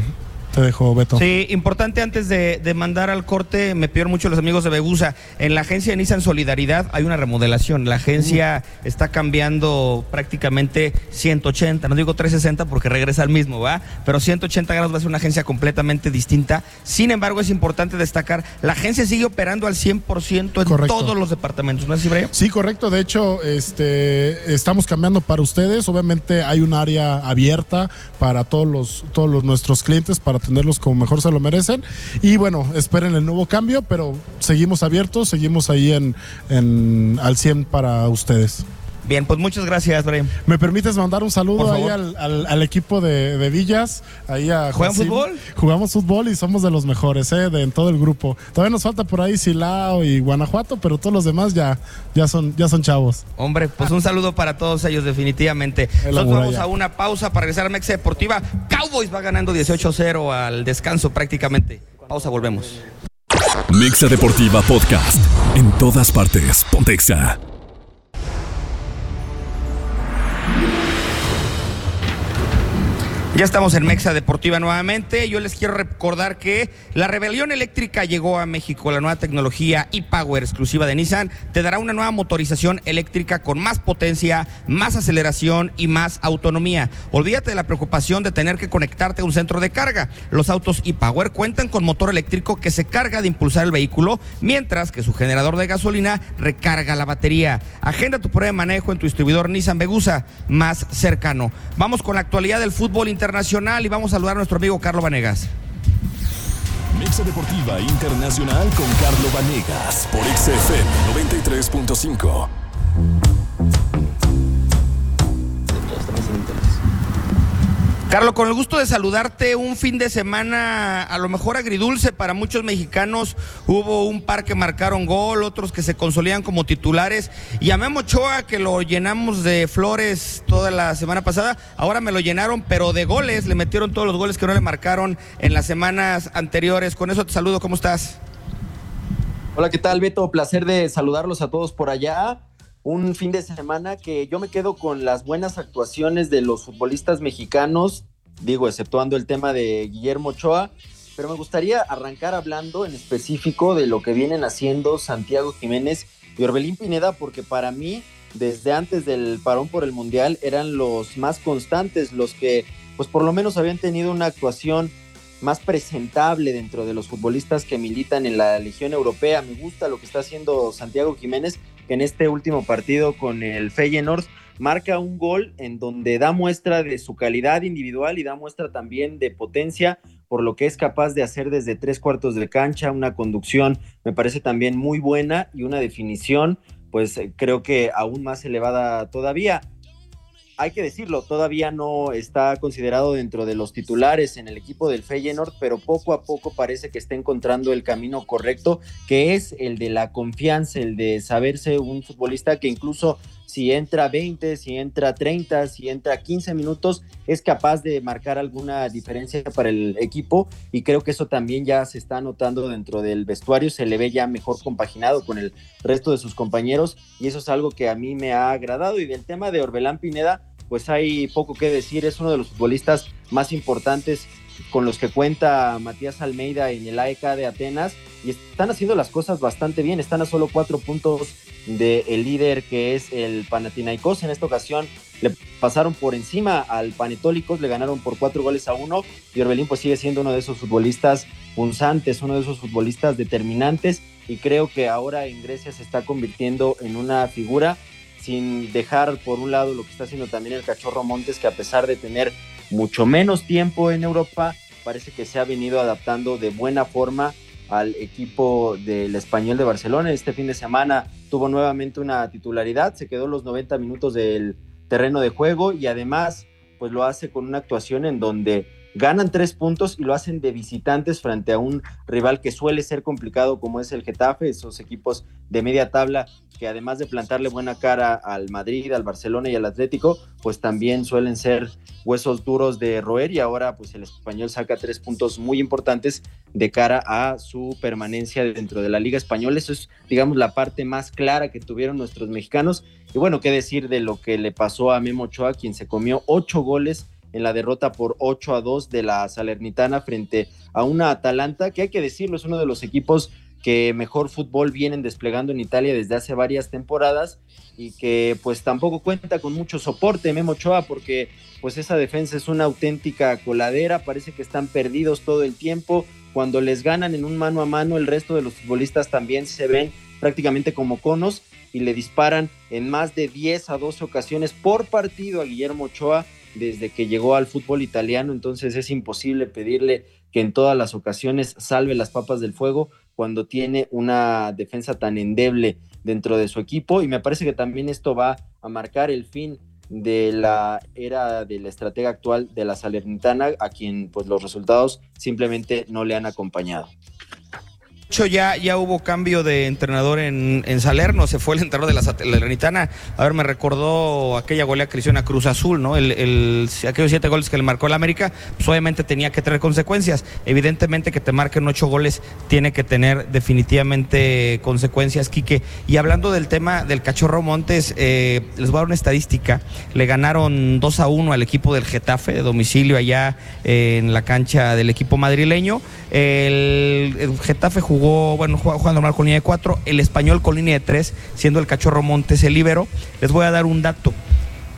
te dejo, Beto. Sí, importante antes de, de mandar al corte, me pidieron mucho los amigos de Begusa. En la agencia de Nissan Solidaridad hay una remodelación. La agencia está cambiando prácticamente 180, no digo 360 porque regresa al mismo, ¿va? Pero 180 grados va a ser una agencia completamente distinta. Sin embargo, es importante destacar, la agencia sigue operando al 100% en Correcto. todos los departamentos, ¿no es así? Sí, correcto. De hecho, este, estamos cambiando para ustedes. Obviamente hay un área abierta para todos los, todos los, nuestros clientes para atenderlos como mejor se lo merecen. Y bueno, esperen el nuevo cambio, pero seguimos abiertos, seguimos ahí en, al 100 para ustedes. Bien, pues muchas gracias, Brian. ¿Me permites mandar un saludo ahí al, al- al equipo de, de Villas? Ahí a ¿Juegan Joacim. fútbol? Jugamos fútbol y somos de los mejores, ¿eh? De, en todo el grupo. Todavía nos falta por ahí Silao y Guanajuato, pero todos los demás ya, ya, son, ya son chavos. Hombre, pues un saludo para todos ellos, definitivamente. En la Nosotros vamos a una pausa para regresar a Mexa Deportiva. Cowboys va ganando 18-0 al descanso prácticamente. Pausa, volvemos. Mixa Deportiva Podcast. En todas partes. Pontexa. Ya estamos en Mexa Deportiva nuevamente. Yo les quiero recordar que la rebelión eléctrica llegó a México. La nueva tecnología e-Power exclusiva de Nissan te dará una nueva motorización eléctrica con más potencia, más aceleración y más autonomía. Olvídate de la preocupación de tener que conectarte a un centro de carga. Los autos e-Power cuentan con motor eléctrico que se carga de impulsar el vehículo, mientras que su generador de gasolina recarga la batería. Agenda tu prueba de manejo en tu distribuidor Nissan Begusa más cercano. Vamos con la actualidad del fútbol internacional y vamos a saludar a nuestro amigo Carlos Vanegas. Mixa Deportiva Internacional con Carlo Vanegas por XFM 93.5. Carlos, con el gusto de saludarte, un fin de semana a lo mejor agridulce para muchos mexicanos. Hubo un par que marcaron gol, otros que se consolidan como titulares. Y a Memo que lo llenamos de flores toda la semana pasada, ahora me lo llenaron, pero de goles. Le metieron todos los goles que no le marcaron en las semanas anteriores. Con eso te saludo, ¿cómo estás? Hola, ¿qué tal, Beto? Placer de saludarlos a todos por allá. Un fin de semana que yo me quedo con las buenas actuaciones de los futbolistas mexicanos, digo, exceptuando el tema de Guillermo Ochoa, pero me gustaría arrancar hablando en específico de lo que vienen haciendo Santiago Jiménez y Orbelín Pineda, porque para mí, desde antes del parón por el Mundial, eran los más constantes, los que, pues por lo menos habían tenido una actuación más presentable dentro de los futbolistas que militan en la Legión Europea. Me gusta lo que está haciendo Santiago Jiménez, que en este último partido con el Feyenoord marca un gol en donde da muestra de su calidad individual y da muestra también de potencia por lo que es capaz de hacer desde tres cuartos de cancha, una conducción me parece también muy buena y una definición pues eh, creo que aún más elevada todavía hay que decirlo, todavía no está considerado dentro de los titulares en el equipo del Feyenoord, pero poco a poco parece que está encontrando el camino correcto, que es el de la confianza, el de saberse un futbolista que incluso si entra 20, si entra 30, si entra 15 minutos, es capaz de marcar alguna diferencia para el equipo y creo que eso también ya se está notando dentro del vestuario, se le ve ya mejor compaginado con el resto de sus compañeros y eso es algo que a mí me ha agradado y del tema de Orbelán Pineda, pues hay poco que decir, es uno de los futbolistas más importantes con los que cuenta Matías Almeida en el AEK de Atenas y están haciendo las cosas bastante bien, están a solo cuatro puntos del líder que es el Panathinaikos. En esta ocasión le pasaron por encima al Panetólicos, le ganaron por cuatro goles a uno y Orbelín pues sigue siendo uno de esos futbolistas punzantes, uno de esos futbolistas determinantes y creo que ahora en Grecia se está convirtiendo en una figura sin dejar por un lado lo que está haciendo también el Cachorro Montes, que a pesar de tener mucho menos tiempo en Europa, parece que se ha venido adaptando de buena forma al equipo del español de Barcelona. Este fin de semana tuvo nuevamente una titularidad, se quedó los 90 minutos del terreno de juego y además pues lo hace con una actuación en donde ganan tres puntos y lo hacen de visitantes frente a un rival que suele ser complicado como es el Getafe, esos equipos de media tabla que además de plantarle buena cara al Madrid, al Barcelona y al Atlético, pues también suelen ser huesos duros de roer y ahora pues el español saca tres puntos muy importantes de cara a su permanencia dentro de la Liga Española. Eso es, digamos, la parte más clara que tuvieron nuestros mexicanos. Y bueno, qué decir de lo que le pasó a Memo Ochoa, quien se comió ocho goles en la derrota por 8 a 2 de la Salernitana frente a una Atalanta, que hay que decirlo, es uno de los equipos que mejor fútbol vienen desplegando en Italia desde hace varias temporadas y que pues tampoco cuenta con mucho soporte Memo Ochoa porque pues esa defensa es una auténtica coladera, parece que están perdidos todo el tiempo, cuando les ganan en un mano a mano el resto de los futbolistas también se ven prácticamente como conos y le disparan en más de 10 a 12 ocasiones por partido a Guillermo Ochoa desde que llegó al fútbol italiano, entonces es imposible pedirle que en todas las ocasiones salve las papas del fuego cuando tiene una defensa tan endeble dentro de su equipo. Y me parece que también esto va a marcar el fin de la era del estratega actual de la Salernitana a quien pues los resultados simplemente no le han acompañado hecho, ya, ya hubo cambio de entrenador en, Salerno, se fue el entrenador de la Salernitana. A ver, me recordó aquella goleada que hicieron a Cruz Azul, ¿no? El, el, aquellos siete goles que le marcó el América, pues obviamente tenía que tener consecuencias. Evidentemente que te marquen ocho goles tiene que tener definitivamente consecuencias, Quique. Y hablando del tema del Cachorro Montes, eh, les voy a dar una estadística. Le ganaron 2 a 1 al equipo del Getafe de domicilio allá en la cancha del equipo madrileño. El, el Getafe jugó jugó, bueno, jugando normal con línea de 4, el español con línea de 3, siendo el Cachorro Montes el libero. Les voy a dar un dato.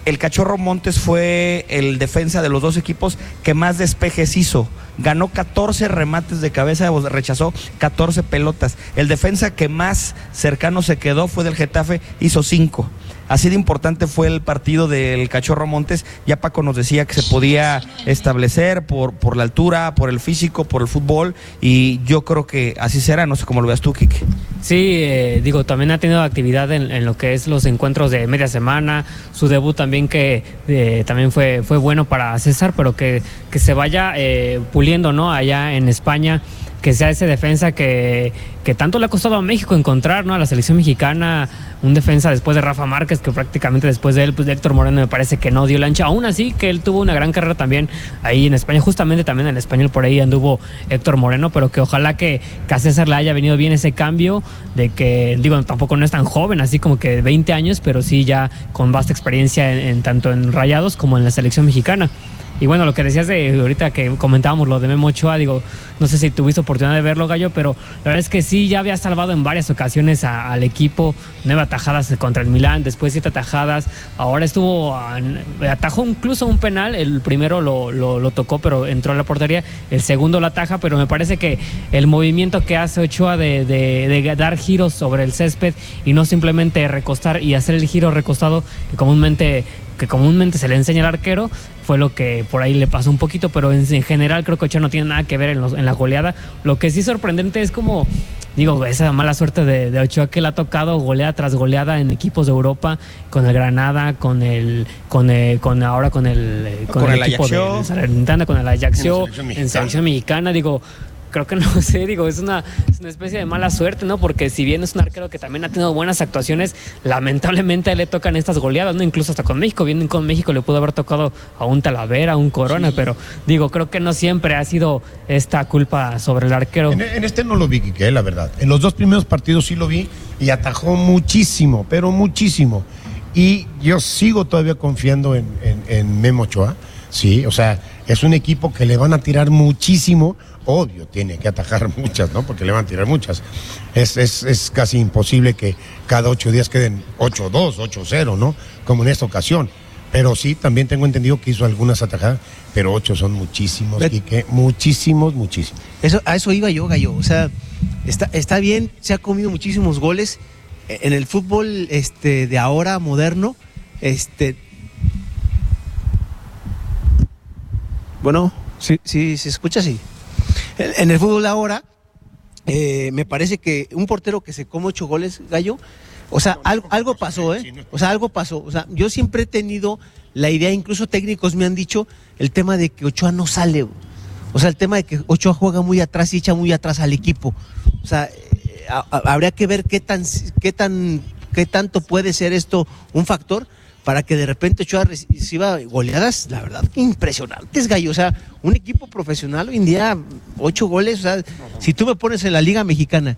El Cachorro Montes fue el defensa de los dos equipos que más despejes hizo. Ganó 14 remates de cabeza, rechazó 14 pelotas. El defensa que más cercano se quedó fue del Getafe, hizo 5. Así de importante fue el partido del Cachorro Montes. Ya Paco nos decía que se podía establecer por, por la altura, por el físico, por el fútbol. Y yo creo que así será. No sé cómo lo veas tú, Kike. Sí, eh, digo, también ha tenido actividad en, lo que es los encuentros de media semana. Su debut también que eh, también fue, bueno para César, pero que, que se vaya eh, puliendo, ¿no? Allá en España que sea ese defensa que, que, tanto le ha costado a México encontrar, ¿no? A la selección mexicana, un defensa después de Rafa Márquez, que prácticamente después de él, pues de Héctor Moreno me parece que no dio lancha. Aún así, que él tuvo una gran carrera también ahí en España, justamente también en español por ahí anduvo Héctor Moreno, pero que ojalá que, a César le haya venido bien ese cambio de que, digo, tampoco no es tan joven, así como que 20 años, pero sí ya con vasta experiencia en tanto en Rayados como en la selección mexicana. Y bueno, lo que decías de ahorita que comentábamos lo de Memo Ochoa, digo, no sé si tuviste oportunidad de verlo, Gallo, pero la verdad es que sí, ya había salvado en varias ocasiones al equipo, nueve atajadas contra el Milán, después siete atajadas, ahora estuvo, atajó incluso un penal, el primero lo, lo, tocó, pero entró a la portería, el segundo lo ataja, pero me parece que el movimiento que hace Ochoa de, de, dar giros sobre el césped y no simplemente recostar y hacer el giro recostado comúnmente que comúnmente se le enseña al arquero, fue lo que por ahí le pasó un poquito, pero en, general creo que Ochoa no tiene nada que ver en, la goleada. Lo que sí es sorprendente es como, digo, esa mala suerte de, Ochoa que le ha tocado goleada tras goleada en equipos de Europa, con el Granada, con el, con, con ahora con el, con, el, equipo de, con el Ajaxio, en selección mexicana, digo creo que no sé, digo, es una, es una especie de mala suerte, ¿no? Porque si bien es un arquero que también ha tenido buenas actuaciones, lamentablemente le tocan estas goleadas, ¿no? Incluso hasta con México, viendo con México le pudo haber tocado a un Talavera, a un Corona, pero digo, creo que no siempre ha sido esta culpa sobre el arquero. En, en este no lo vi, Quique, la verdad. En los dos primeros partidos sí lo vi y atajó muchísimo, pero muchísimo. Y yo sigo todavía confiando en, en, en Memo Ochoa, sí, o sea, es un equipo que le van a tirar muchísimo, obvio, tiene que atajar muchas, ¿no? Porque le van a tirar muchas. Es, es, es casi imposible que cada ocho días queden 8-2, 8-0, ¿no? Como en esta ocasión. Pero sí, también tengo entendido que hizo algunas atajadas, pero ocho son muchísimos, Bet- Quique, muchísimos, muchísimos. Eso, a eso iba yo, Gallo. O sea, está, está bien, se ha comido muchísimos goles. E- En el fútbol este, de ahora, moderno, este. Bueno, sí, sí, se escucha así. En, el fútbol ahora, eh, me parece que un portero que se come ocho goles, Gallo, o sea, algo, algo pasó, ¿eh? O sea, algo pasó. O sea, yo siempre he tenido la idea, incluso técnicos me han dicho, el tema de que Ochoa no sale. O sea, el tema de que Ochoa juega muy atrás y echa muy atrás al equipo. O sea, eh, habría que ver qué tan, qué tan, qué tanto puede ser esto un factor para que de repente Ochoa reciba goleadas, la verdad, que impresionantes, gallo. O sea, un equipo profesional hoy en día, ocho goles, o sea, si tú me pones en la Liga Mexicana,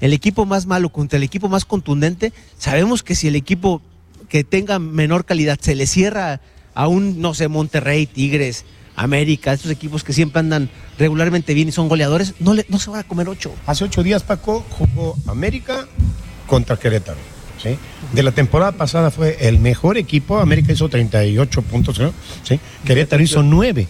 el equipo más malo contra el equipo más contundente, sabemos que si el equipo que tenga menor calidad se le cierra a un, no sé, Monterrey, Tigres, América, estos equipos que siempre andan regularmente bien y son goleadores, no, le, no se van a comer ocho. Hace ocho días, Paco, jugó América contra Querétaro. ¿Sí? De la temporada pasada fue el mejor equipo. América hizo 38 puntos, ¿sí? Querétaro hizo 9.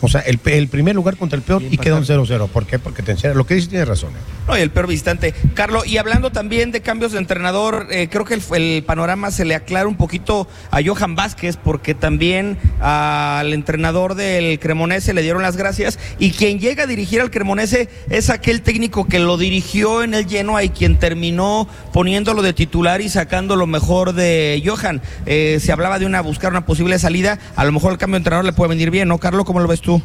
O sea, el, el primer lugar contra el peor y quedó un 0-0. ¿Por qué? Porque te encierra. Lo que dices tiene razón. ¿eh? No, y el peor visitante. Carlos, y hablando también de cambios de entrenador, eh, creo que el, panorama se le aclara un poquito a Johan Vázquez, porque también al entrenador del Cremonese le dieron las gracias. Y quien llega a dirigir al Cremonese es aquel técnico que lo dirigió en el Genoa y quien terminó poniéndolo de titular y sacando lo mejor de Johan. Eh, se hablaba de una buscar una posible salida. A lo mejor el cambio de entrenador le puede venir bien, ¿no, Carlos? ¿Cómo lo ves tú?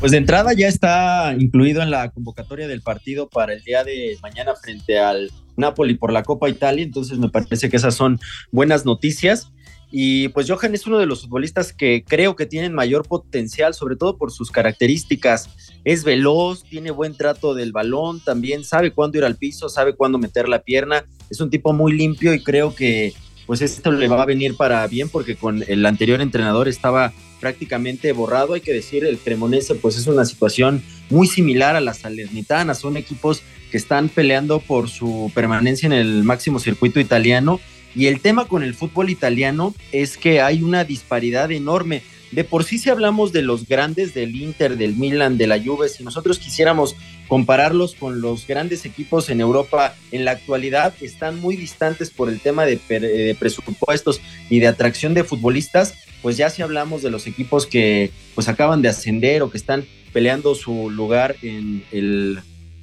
Pues de entrada ya está incluido en la convocatoria del partido para el día de mañana frente al Napoli por la Copa Italia, entonces me parece que esas son buenas noticias. Y pues Johan es uno de los futbolistas que creo que tienen mayor potencial, sobre todo por sus características. Es veloz, tiene buen trato del balón, también sabe cuándo ir al piso, sabe cuándo meter la pierna. Es un tipo muy limpio y creo que pues esto le va a venir para bien porque con el anterior entrenador estaba prácticamente borrado. Hay que decir, el Cremonese pues es una situación muy similar a la Salernitana. Son equipos que están peleando por su permanencia en el máximo circuito italiano. Y el tema con el fútbol italiano es que hay una disparidad enorme. De por sí si hablamos de los grandes, del Inter, del Milan, de la Juve, si nosotros quisiéramos compararlos con los grandes equipos en Europa en la actualidad, están muy distantes por el tema de, per- de presupuestos y de atracción de futbolistas, pues ya si hablamos de los equipos que pues acaban de ascender o que están peleando su lugar en el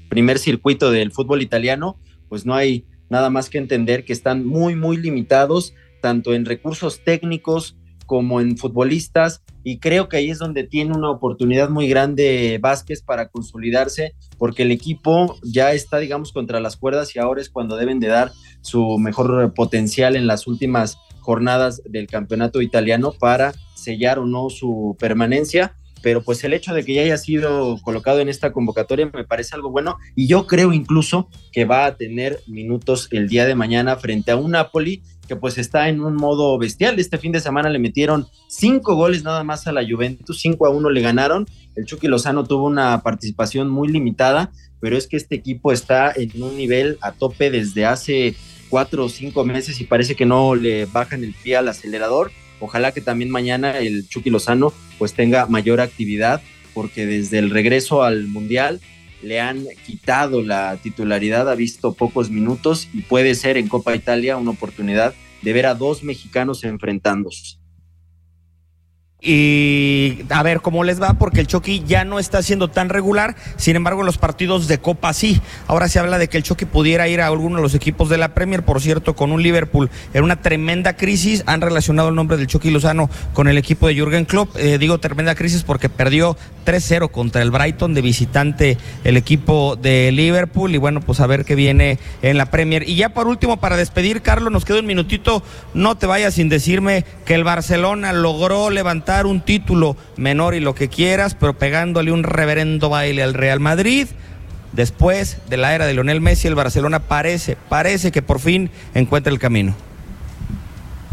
primer circuito del fútbol italiano, pues no hay nada más que entender que están muy, muy limitados, tanto en recursos técnicos como en futbolistas, y creo que ahí es donde tiene una oportunidad muy grande Vázquez para consolidarse, porque el equipo ya está, digamos, contra las cuerdas y ahora es cuando deben de dar su mejor potencial en las últimas jornadas del campeonato italiano para sellar o no su permanencia. Pero pues el hecho de que ya haya sido colocado en esta convocatoria me parece algo bueno y yo creo incluso que va a tener minutos el día de mañana frente a un Napoli que pues está en un modo bestial. Este fin de semana le metieron cinco goles nada más a la Juventus, cinco a uno le ganaron. El Chucky Lozano tuvo una participación muy limitada, pero es que este equipo está en un nivel a tope desde hace cuatro o cinco meses y parece que no le bajan el pie al acelerador. Ojalá que también mañana el Chucky Lozano pues tenga mayor actividad, porque desde el regreso al Mundial le han quitado la titularidad, ha visto pocos minutos y puede ser en Copa Italia una oportunidad de ver a dos mexicanos enfrentándose. Y a ver cómo les va, porque el Chucky ya no está siendo tan regular, sin embargo en los partidos de Copa sí. Ahora se habla de que el Chucky pudiera ir a alguno de los equipos de la Premier, por cierto, con un Liverpool en una tremenda crisis. Han relacionado el nombre del Chucky Lozano con el equipo de Jürgen Klopp. Eh, digo tremenda crisis porque perdió 3-0 contra el Brighton de visitante el equipo de Liverpool y bueno, pues a ver qué viene en la Premier. Y ya por último, para despedir, Carlos, nos queda un minutito, no te vayas sin decirme que el Barcelona logró levantar un título menor y lo que quieras, pero pegándole un reverendo baile al Real Madrid. Después de la era de Lionel Messi, el Barcelona parece, parece que por fin encuentra el camino.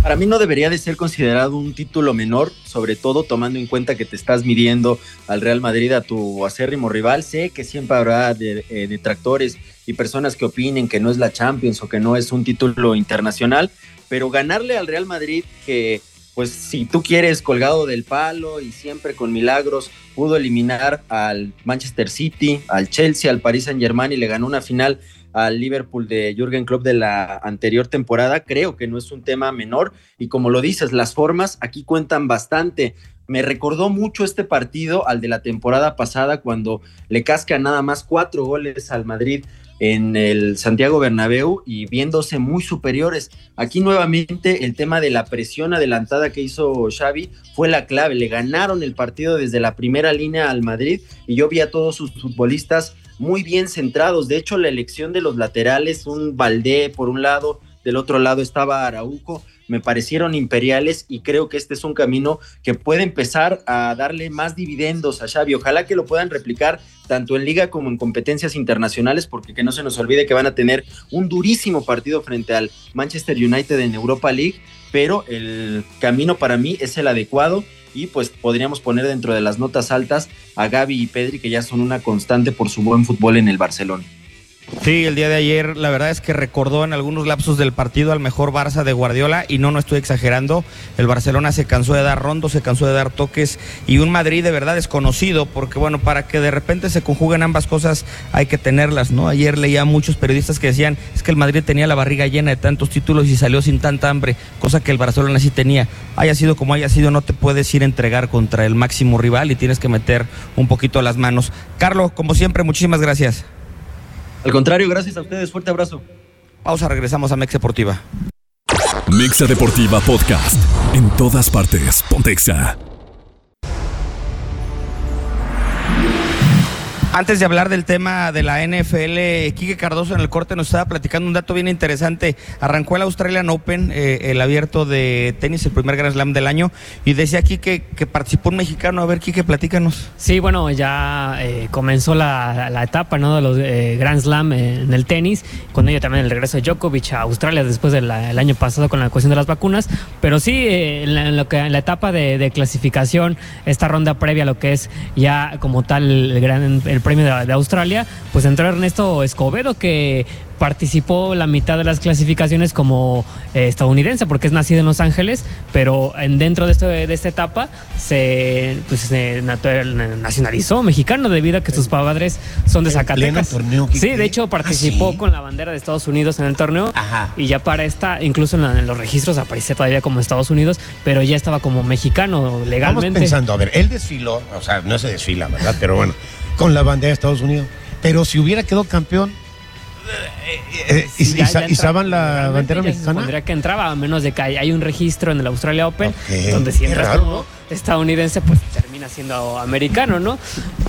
Para mí no debería de ser considerado un título menor, sobre todo tomando en cuenta que te estás midiendo al Real Madrid, a tu acérrimo rival. Sé que siempre habrá eh, detractores y personas que opinen que no es la Champions o que no es un título internacional, pero ganarle al Real Madrid que pues si tú quieres colgado del palo y siempre con milagros pudo eliminar al Manchester City, al Chelsea, al Paris Saint Germain y le ganó una final al Liverpool de Jürgen Klopp de la anterior temporada, creo que no es un tema menor y como lo dices, las formas aquí cuentan bastante. Me recordó mucho este partido al de la temporada pasada cuando le casca nada más cuatro goles al Madrid en el Santiago Bernabéu y viéndose muy superiores. Aquí nuevamente el tema de la presión adelantada que hizo Xavi fue la clave. Le ganaron el partido desde la primera línea al Madrid y yo vi a todos sus futbolistas muy bien centrados. De hecho, la elección de los laterales, un Valdé por un lado, del otro lado estaba Araujo, me parecieron imperiales y creo que este es un camino que puede empezar a darle más dividendos a Xavi. Ojalá que lo puedan replicar tanto en liga como en competencias internacionales, porque que no se nos olvide que van a tener un durísimo partido frente al Manchester United en Europa League, pero el camino para mí es el adecuado y pues podríamos poner dentro de las notas altas a Gaby y Pedri, que ya son una constante por su buen fútbol en el Barcelona. Sí, el día de ayer la verdad es que recordó en algunos lapsos del partido al mejor Barça de Guardiola y no, no estoy exagerando. El Barcelona se cansó de dar rondos, se cansó de dar toques y un Madrid de verdad desconocido porque bueno, para que de repente se conjuguen ambas cosas hay que tenerlas, ¿no? Ayer leía a muchos periodistas que decían es que el Madrid tenía la barriga llena de tantos títulos y salió sin tanta hambre, cosa que el Barcelona sí tenía. Haya sido como haya sido, no te puedes ir a entregar contra el máximo rival y tienes que meter un poquito las manos. Carlos, como siempre, muchísimas gracias. Al contrario, gracias a ustedes. Fuerte abrazo. Pausa, regresamos a Mexa Deportiva. Mexa Deportiva Podcast. En todas partes. Pontexa. Antes de hablar del tema de la NFL, Quique Cardoso en el corte nos estaba platicando un dato bien interesante. Arrancó el Australian Open, eh, el abierto de tenis, el primer Grand Slam del año, y decía aquí que, participó un mexicano. A ver, Quique, platícanos. Sí, bueno, ya eh, comenzó la, etapa ¿no? de los eh, Grand Slam en el tenis, con ello también el regreso de Djokovic a Australia después del año pasado con la cuestión de las vacunas. Pero sí, en, lo que, en la etapa de, clasificación, esta ronda previa, lo que es ya como tal el, gran, el premio de, Australia, pues entró Ernesto Escobedo, que participó la mitad de las clasificaciones como eh, estadounidense, porque es nacido en Los Ángeles, pero en, dentro de, este, de esta etapa se, pues, se nacionalizó mexicano debido a que sus padres son de Zacatecas. sí, de hecho participó ¿Ah, con la bandera de Estados Unidos en el torneo y ya para esta, incluso en, los registros aparece todavía como Estados Unidos, pero ya estaba como mexicano legalmente. Estamos pensando, a ver, él desfiló, o sea, no se desfila, ¿verdad? Pero bueno con la bandera de Estados Unidos. Pero si hubiera quedado campeón, eh, eh, ¿Izaban la bandera mexicana? Tendría que entraba, a menos de que hay un registro en el Australia Open, donde si entras estadounidense, pues termina siendo americano, ¿no?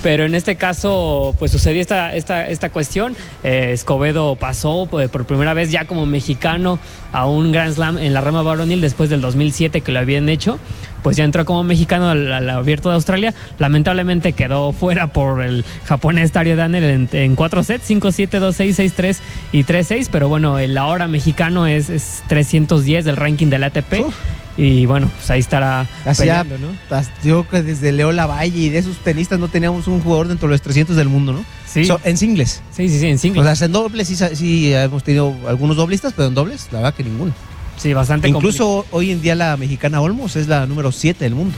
Pero en este caso, pues sucedió esta, esta, esta cuestión. Eh, Escobedo pasó por primera vez ya como mexicano a un Grand Slam en la rama varonil después del 2007 que lo habían hecho pues ya entró como mexicano al, abierto de Australia. Lamentablemente quedó fuera por el japonés Dario Daniel en, cuatro sets, 5-7, 2-6, 6-3 y 3-6. Pero bueno, el ahora mexicano es, 310 del ranking del ATP. Y bueno, pues ahí estará peleando, ¿no? Yo que desde Leo Lavalle y de esos tenistas no teníamos un jugador dentro de los 300 del mundo, ¿no? Sí. en singles. Sí, sí, sí, en singles. O sea, en dobles sí, sí hemos tenido algunos doblistas, pero en dobles, la verdad que ninguno. Sí, bastante Incluso hoy en día la mexicana Olmos es la número 7 del mundo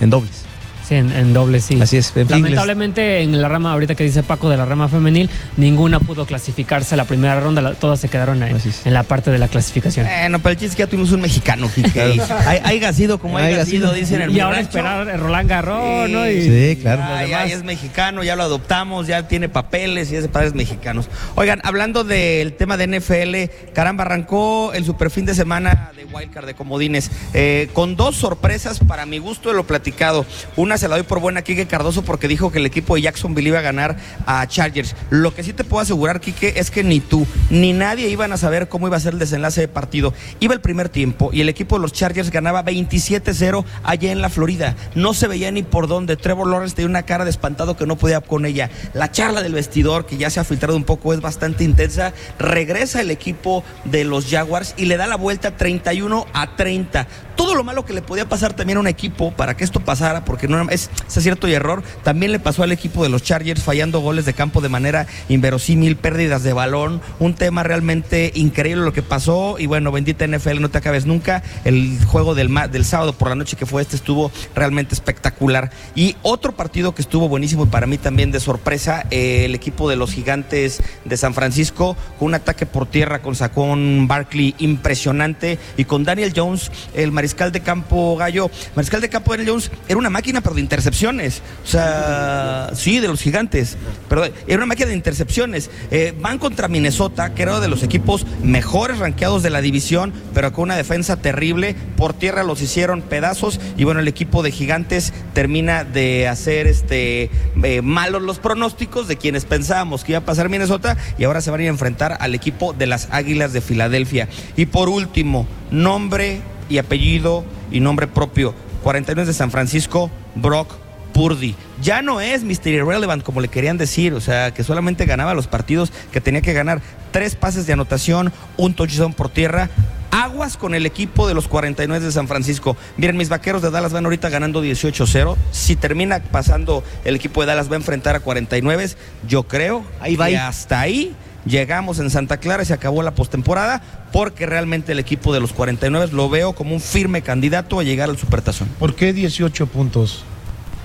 en dobles. Sí, en, en doble, sí. Así es, en fin, Lamentablemente, en la rama, ahorita que dice Paco de la rama femenil, ninguna pudo clasificarse a la primera ronda, la- todas se quedaron en, en la parte de la clasificación. Bueno, pero el chiste es que ya tuvimos un mexicano, Quique. Hay, haya sido como haya Haya sido, sido. dicen en y ahora rancho. esperar a Roland Garros, ¿no? Y- Sí, claro. Ah, ya, ya es mexicano, ya lo adoptamos, ya tiene papeles y es de padres mexicanos. Oigan, hablando del tema de NFL, caramba, arrancó el super fin de semana de Wildcard de Comodines, eh, con dos sorpresas para mi gusto de lo platicado. Una se la doy por buena a Quique Cardoso porque dijo que el equipo de Jacksonville iba a ganar a Chargers. Lo que sí te puedo asegurar, Quique, es que ni tú ni nadie iban a saber cómo iba a ser el desenlace de partido. Iba el primer tiempo y el equipo de los Chargers ganaba 27-0 allá en la Florida. No se veía ni por dónde. Trevor Lawrence tenía una cara de espantado que no podía con ella. La charla del vestidor, que ya se ha filtrado un poco, es bastante intensa. Regresa el equipo de los Jaguars y le da la vuelta 31 a 30. Todo lo malo que le podía pasar también a un equipo para que esto pasara, porque no es, es acierto y error, también le pasó al equipo de los Chargers fallando goles de campo de manera inverosímil, pérdidas de balón, un tema realmente increíble lo que pasó. Y bueno, bendita NFL, no te acabes nunca, el juego del, del sábado por la noche que fue este estuvo realmente espectacular. Y otro partido que estuvo buenísimo y para mí también de sorpresa, eh, el equipo de los gigantes de San Francisco con un ataque por tierra con Sacón Barkley impresionante y con Daniel Jones, el mariscal de campo gallo, mariscal de campo Daniel Jones era una máquina pero de intercepciones, o sea, sí, de los gigantes, pero era una máquina de intercepciones. Eh, van contra Minnesota, que era uno de los equipos mejores rankeados de la división, pero con una defensa terrible, por tierra los hicieron pedazos. Y bueno, el equipo de gigantes termina de hacer este eh, malos los pronósticos de quienes pensábamos que iba a pasar Minnesota. Y ahora se van a a enfrentar al equipo de las Águilas de Filadelfia. Y por último, nombre y apellido y nombre propio, 49 de San Francisco, Brock Purdy. Ya no es Mr. Irrelevant como le querían decir, o sea, que solamente ganaba los partidos que tenía que ganar. Tres pases de anotación, un touchdown por tierra. Aguas con el equipo de los 49 de San Francisco. Miren, mis vaqueros de Dallas van ahorita ganando 18-0. Si termina pasando el equipo de Dallas va a enfrentar a 49. Yo creo Ahí va que ahí. hasta ahí llegamos en Santa Clara y se acabó la postemporada porque realmente el equipo de los 49 lo veo como un firme candidato a llegar al Supertazón. ¿Por qué 18 puntos?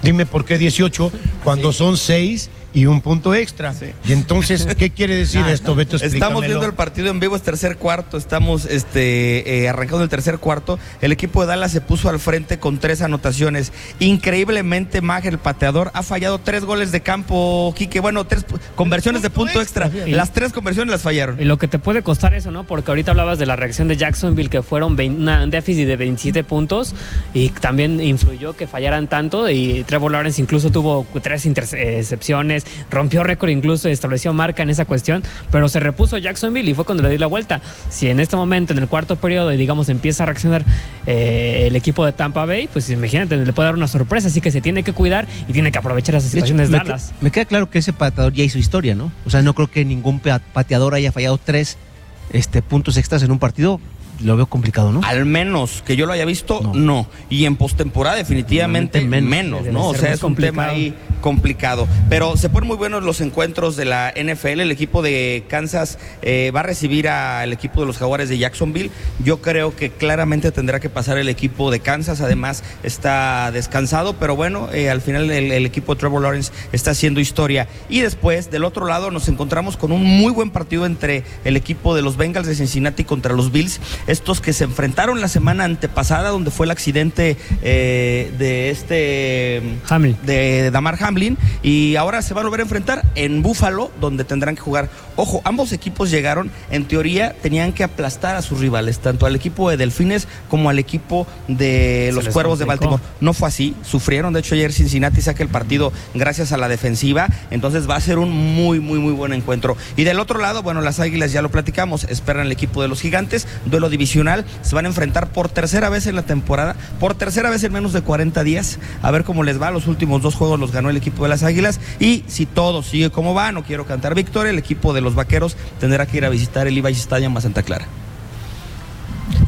Dime por qué 18 cuando son 6 y un punto extra. Y entonces, ¿qué quiere decir esto, Beto? Estamos viendo el partido en vivo, es tercer cuarto, estamos este, eh, arrancando el tercer cuarto. El equipo de Dallas se puso al frente con tres anotaciones. Increíblemente, Mag, el pateador, ha fallado tres goles de campo, Quique. Bueno, tres conversiones de punto extra. Las tres conversiones las fallaron. Y lo que te puede costar eso, ¿no? Porque ahorita hablabas de la reacción de Jacksonville, que fueron una- un déficit de 27 puntos y también influyó que fallaran tanto. Y Trevor Lawrence incluso tuvo tres intercepciones, rompió récord, incluso estableció marca en esa cuestión, pero se repuso Jacksonville y fue cuando le dio la vuelta. Si en este momento, en el cuarto periodo, digamos, empieza a reaccionar eh, el equipo de Tampa Bay, pues imagínate, le puede dar una sorpresa. Así que se tiene que cuidar y tiene que aprovechar esas De hecho, situaciones me, me queda claro que ese pateador ya hizo historia, ¿no? O sea, no creo que ningún pa- pateador haya fallado tres este, puntos extras en un partido. Lo veo complicado, ¿no? Al menos que yo lo haya visto, no. No. Y en postemporada definitivamente menos, ¿no? O sea, es un tema complicado. ahí complicado. Pero se ponen muy buenos los encuentros de la NFL. El equipo de Kansas eh, va a recibir al equipo de los Jaguares de Jacksonville. Yo creo que claramente tendrá que pasar el equipo de Kansas. Además, está descansado, pero bueno, eh, al final el, el equipo de Trevor Lawrence está haciendo historia. Y después, del otro lado, nos encontramos con un muy buen partido entre el equipo de los Bengals de Cincinnati contra los Bills. Estos que se enfrentaron la semana antepasada, donde fue el accidente eh, de este Hamlin. de Damar Hamlin y ahora se van a volver a enfrentar en Búfalo donde tendrán que jugar. Ojo, ambos equipos llegaron, en teoría tenían que aplastar a sus rivales, tanto al equipo de Delfines como al equipo de Se los Cuervos de. Baltimore. No fue así, sufrieron, de hecho ayer Cincinnati saca el partido gracias a la defensiva, entonces va a ser un muy, muy, muy buen encuentro. Y del otro lado, bueno, las Águilas ya lo platicamos, esperan el equipo de los Gigantes, duelo divisional, se van a enfrentar por tercera vez en la temporada, por tercera vez en menos de 40 días, a ver cómo les va, los últimos dos juegos los ganó el equipo de las Águilas y si todo sigue como va, no quiero cantar victoria, el equipo de los Vaqueros tendrá que ir a visitar el Levi's Stadium a Santa Clara.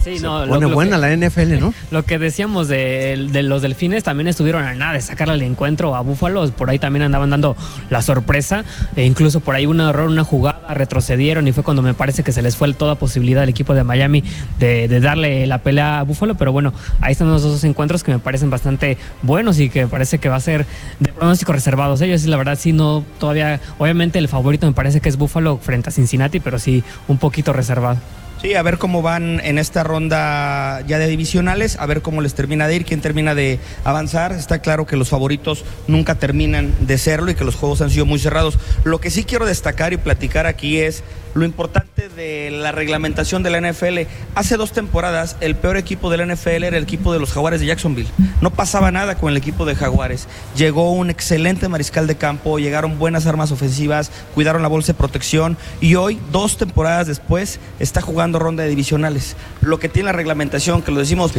Sí, Se pone lo buena que- la NFL, ¿no? Lo que decíamos de, de los delfines también estuvieron a nada de sacarle el encuentro a Búfalos. Por ahí también andaban dando la sorpresa. E incluso por ahí un error, una jugada, retrocedieron y fue cuando me parece que se les fue toda posibilidad al equipo de Miami de, de darle la pelea a Búfalo. Pero bueno, ahí están los dos encuentros que me parecen bastante buenos y que parece que va a ser de pronóstico reservados. Ellos sí, la verdad, sí, no todavía. Obviamente el favorito me parece que es Búfalo frente a Cincinnati, pero sí un poquito reservado. Sí, a ver cómo van en esta ronda ya de divisionales, a ver cómo les termina de ir, quién termina de avanzar. Está claro que los favoritos nunca terminan de serlo y que los juegos han sido muy cerrados. Lo que sí quiero destacar y platicar aquí es lo importante de la reglamentación de la NFL. Hace dos temporadas el peor equipo de la NFL era el equipo de los Jaguares de Jacksonville. No pasaba nada con el equipo de Jaguares. Llegó un excelente mariscal de campo, llegaron buenas armas ofensivas, cuidaron la bolsa de protección y hoy, dos temporadas después, está jugando ronda de divisionales. Lo que tiene la reglamentación, que lo decimos,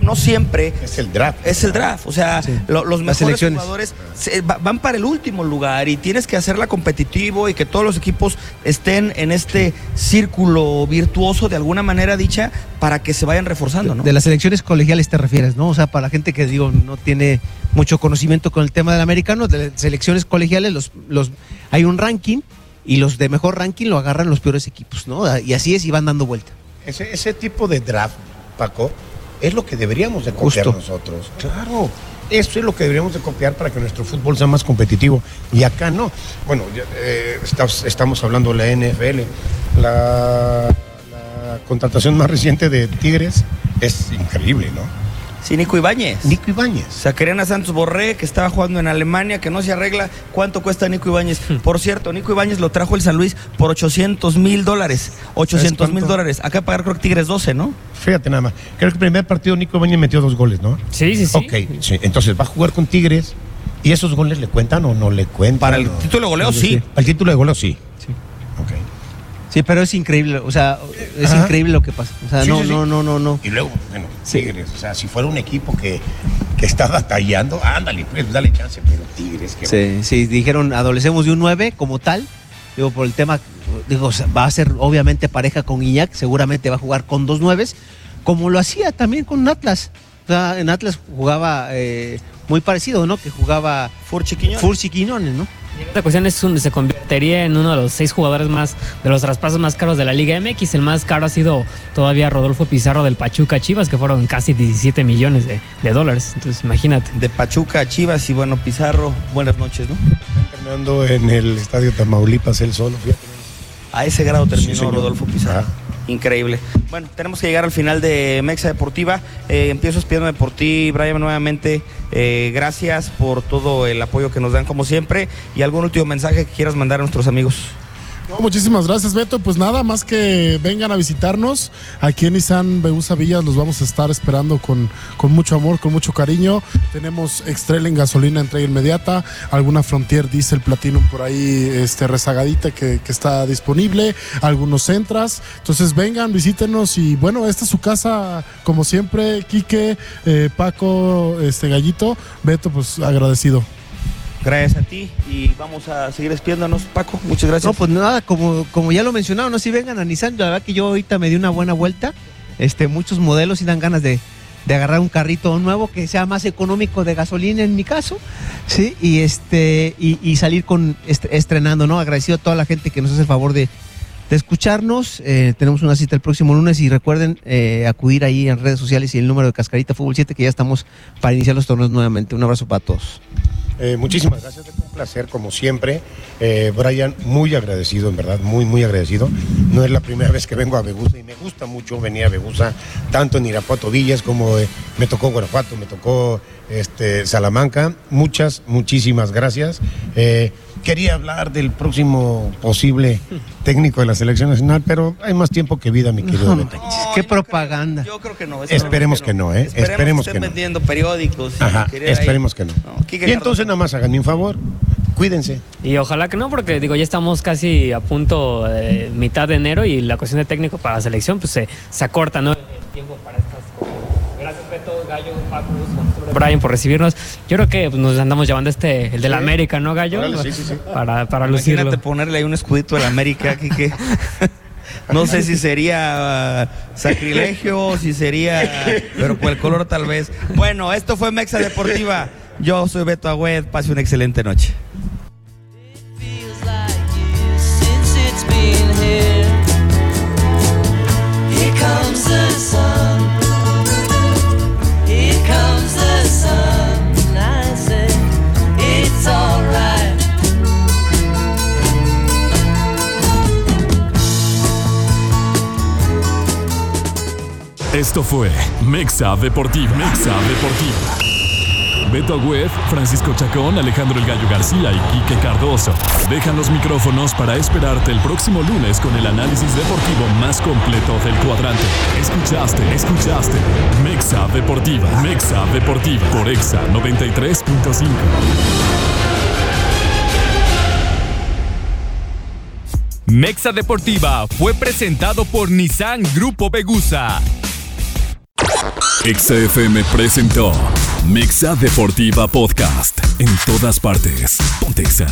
no siempre Es el draft. es el draft. O sea, lo- los mejores jugadores se- va- van para el último lugar y tienes que hacerla competitivo y que todos los equipos estén en este círculo virtuoso de alguna manera dicha para que se vayan reforzando, ¿no? De las elecciones colegiales te refieres, ¿no? O sea, para la gente que digo no tiene mucho conocimiento con el tema del americano, de las selecciones colegiales los, los hay un ranking y los de mejor ranking lo agarran los peores equipos, ¿no? Y así es y van dando vuelta. Ese, ese tipo de draft, Paco, es lo que deberíamos de copiar nosotros. Claro, eso es lo que deberíamos de copiar para que nuestro fútbol sea más competitivo. Y acá no. Bueno, eh, estamos, estamos hablando de la NFL. La contratación más reciente de Tigres es increíble, ¿no? Sí, Nico Ibáñez. Nico Ibáñez. O sea, querían a Santos Borré, que estaba jugando en Alemania, que no se arregla. ¿Cuánto cuesta Nico Ibáñez? Por cierto, Nico Ibáñez lo trajo el San Luis por 800 mil dólares. 800 mil dólares. Acá pagar creo que Tigres 12, ¿no? Fíjate nada más. Creo que el primer partido Nico Ibáñez metió dos goles, ¿no? Sí, sí, sí. Ok, sí. Entonces va a jugar con Tigres. ¿Y esos goles le cuentan o no le cuentan? Para el O- título de goleo, sí. Al título de goleo, sí. Sí. Ok. Sí, pero es increíble, o sea, es Ajá. increíble lo que pasa. O sea, Sí, no, sí, sí. no, no, no, no. Y luego, bueno, Tigres, o sea, si fuera un equipo que, que está batallando, ándale, pues dale chance, pero Tigres, que Sí, sí, dijeron, adolecemos de un 9 como tal. Digo, por el tema, digo, o sea, va a ser obviamente pareja con Iñak, seguramente va a jugar con dos nueves, como lo hacía también con Atlas. O sea, en Atlas jugaba eh, muy parecido, ¿no? Que jugaba Furchi Quiñones. Fursi Quiñones, ¿no? Y Esta cuestión es un- se convertiría en uno de los seis jugadores más de los traspasos más caros de la Liga MX. El más caro ha sido todavía Rodolfo Pizarro del Pachuca Chivas, que fueron casi 17 millones de, de dólares. Entonces, imagínate. De Pachuca a Chivas y bueno, Pizarro, buenas noches, ¿no? terminando en el estadio Tamaulipas él solo, fíjate. A ese grado terminó Sí. Rodolfo Pizarro. Ah. Increíble. Bueno, tenemos que llegar al final de Mexa Deportiva. Eh, empiezo despidiéndome por ti, Brian, nuevamente. Eh, gracias por todo el apoyo que nos dan como siempre. Y algún último mensaje que quieras mandar a nuestros amigos. No, muchísimas gracias, Beto. Pues nada más que vengan a visitarnos. Aquí en Nissan Beusa Villas los vamos a estar esperando con, con mucho amor, con mucho cariño. Tenemos Extrel en gasolina, entrega inmediata. Alguna Frontier Diesel Platinum por ahí este, rezagadita que, que está disponible. Algunos Centras. Entonces vengan, visítenos. Y bueno, esta es su casa, como siempre. Quique, eh, Paco, este Gallito. Beto, pues agradecido. Gracias a ti y vamos a seguir despidiéndonos. Paco, muchas gracias. No, pues nada, como, como ya lo mencionaron, no si vengan a Nissan, la verdad que yo ahorita me di una buena vuelta. Este, muchos modelos y dan ganas de, de agarrar un carrito nuevo que sea más económico de gasolina en mi caso, sí, y este, y, salir con est- estrenando, ¿no? Agradecido a toda la gente que nos hace el favor de, de escucharnos. Eh, tenemos una cita el próximo lunes y recuerden eh, acudir ahí en redes sociales y el número de Cascarita Fútbol 7 que ya estamos para iniciar los torneos nuevamente. Un abrazo para todos. Eh, muchísimas gracias, es un placer como siempre. Eh, Brian, muy agradecido, en verdad, muy, muy agradecido. No es la primera vez que vengo a Begusa y me gusta mucho venir a Begusa, tanto en Irapuato Villas como eh, me tocó Guanajuato, me tocó este, Salamanca. Muchas, muchísimas gracias. Eh, quería hablar del próximo posible técnico de la selección nacional, pero hay más tiempo que vida, mi querido No, qué propaganda. Yo creo que no. Esperemos que no, ¿eh? Esperemos, Esperemos que que estén no. vendiendo periódicos. y Ajá, querer ahí- esperemos que no. Y entonces nada más háganme un favor, cuídense. Y ojalá que no, porque digo, ya estamos casi a punto de mitad de enero y la cuestión de técnico para la selección pues se, se acorta, ¿no? El tiempo para estas cosas. Gracias Beto, Gallo, Paco, Brian por recibirnos. Yo creo que pues, nos andamos llevando este, el de la América, ¿no, Gallo? Órale, sí, sí, sí. Para, para Imagínate lucirlo. ponerle ahí un escudito de la América, Quique. No sé si sería uh, sacrilegio, si sería, pero por el color tal vez. Bueno, esto fue Mexa Deportiva. Yo soy Beto Agüed. Pase una excelente noche. comes the sun. Esto fue Mexa Deportiva. Mexa Deportiva. Beto Agüed, Francisco Chacón, Alejandro El Gallo García y Quique Cardoso dejan los micrófonos para esperarte el próximo lunes con el análisis deportivo más completo del cuadrante. Escuchaste, escuchaste. Mexa Deportiva. Mexa Deportiva por Exa 93.5. Mexa Deportiva fue presentado por Nissan Grupo Begusa. Exa FM presentó Mexa Deportiva Podcast. En todas partes. Pontexa.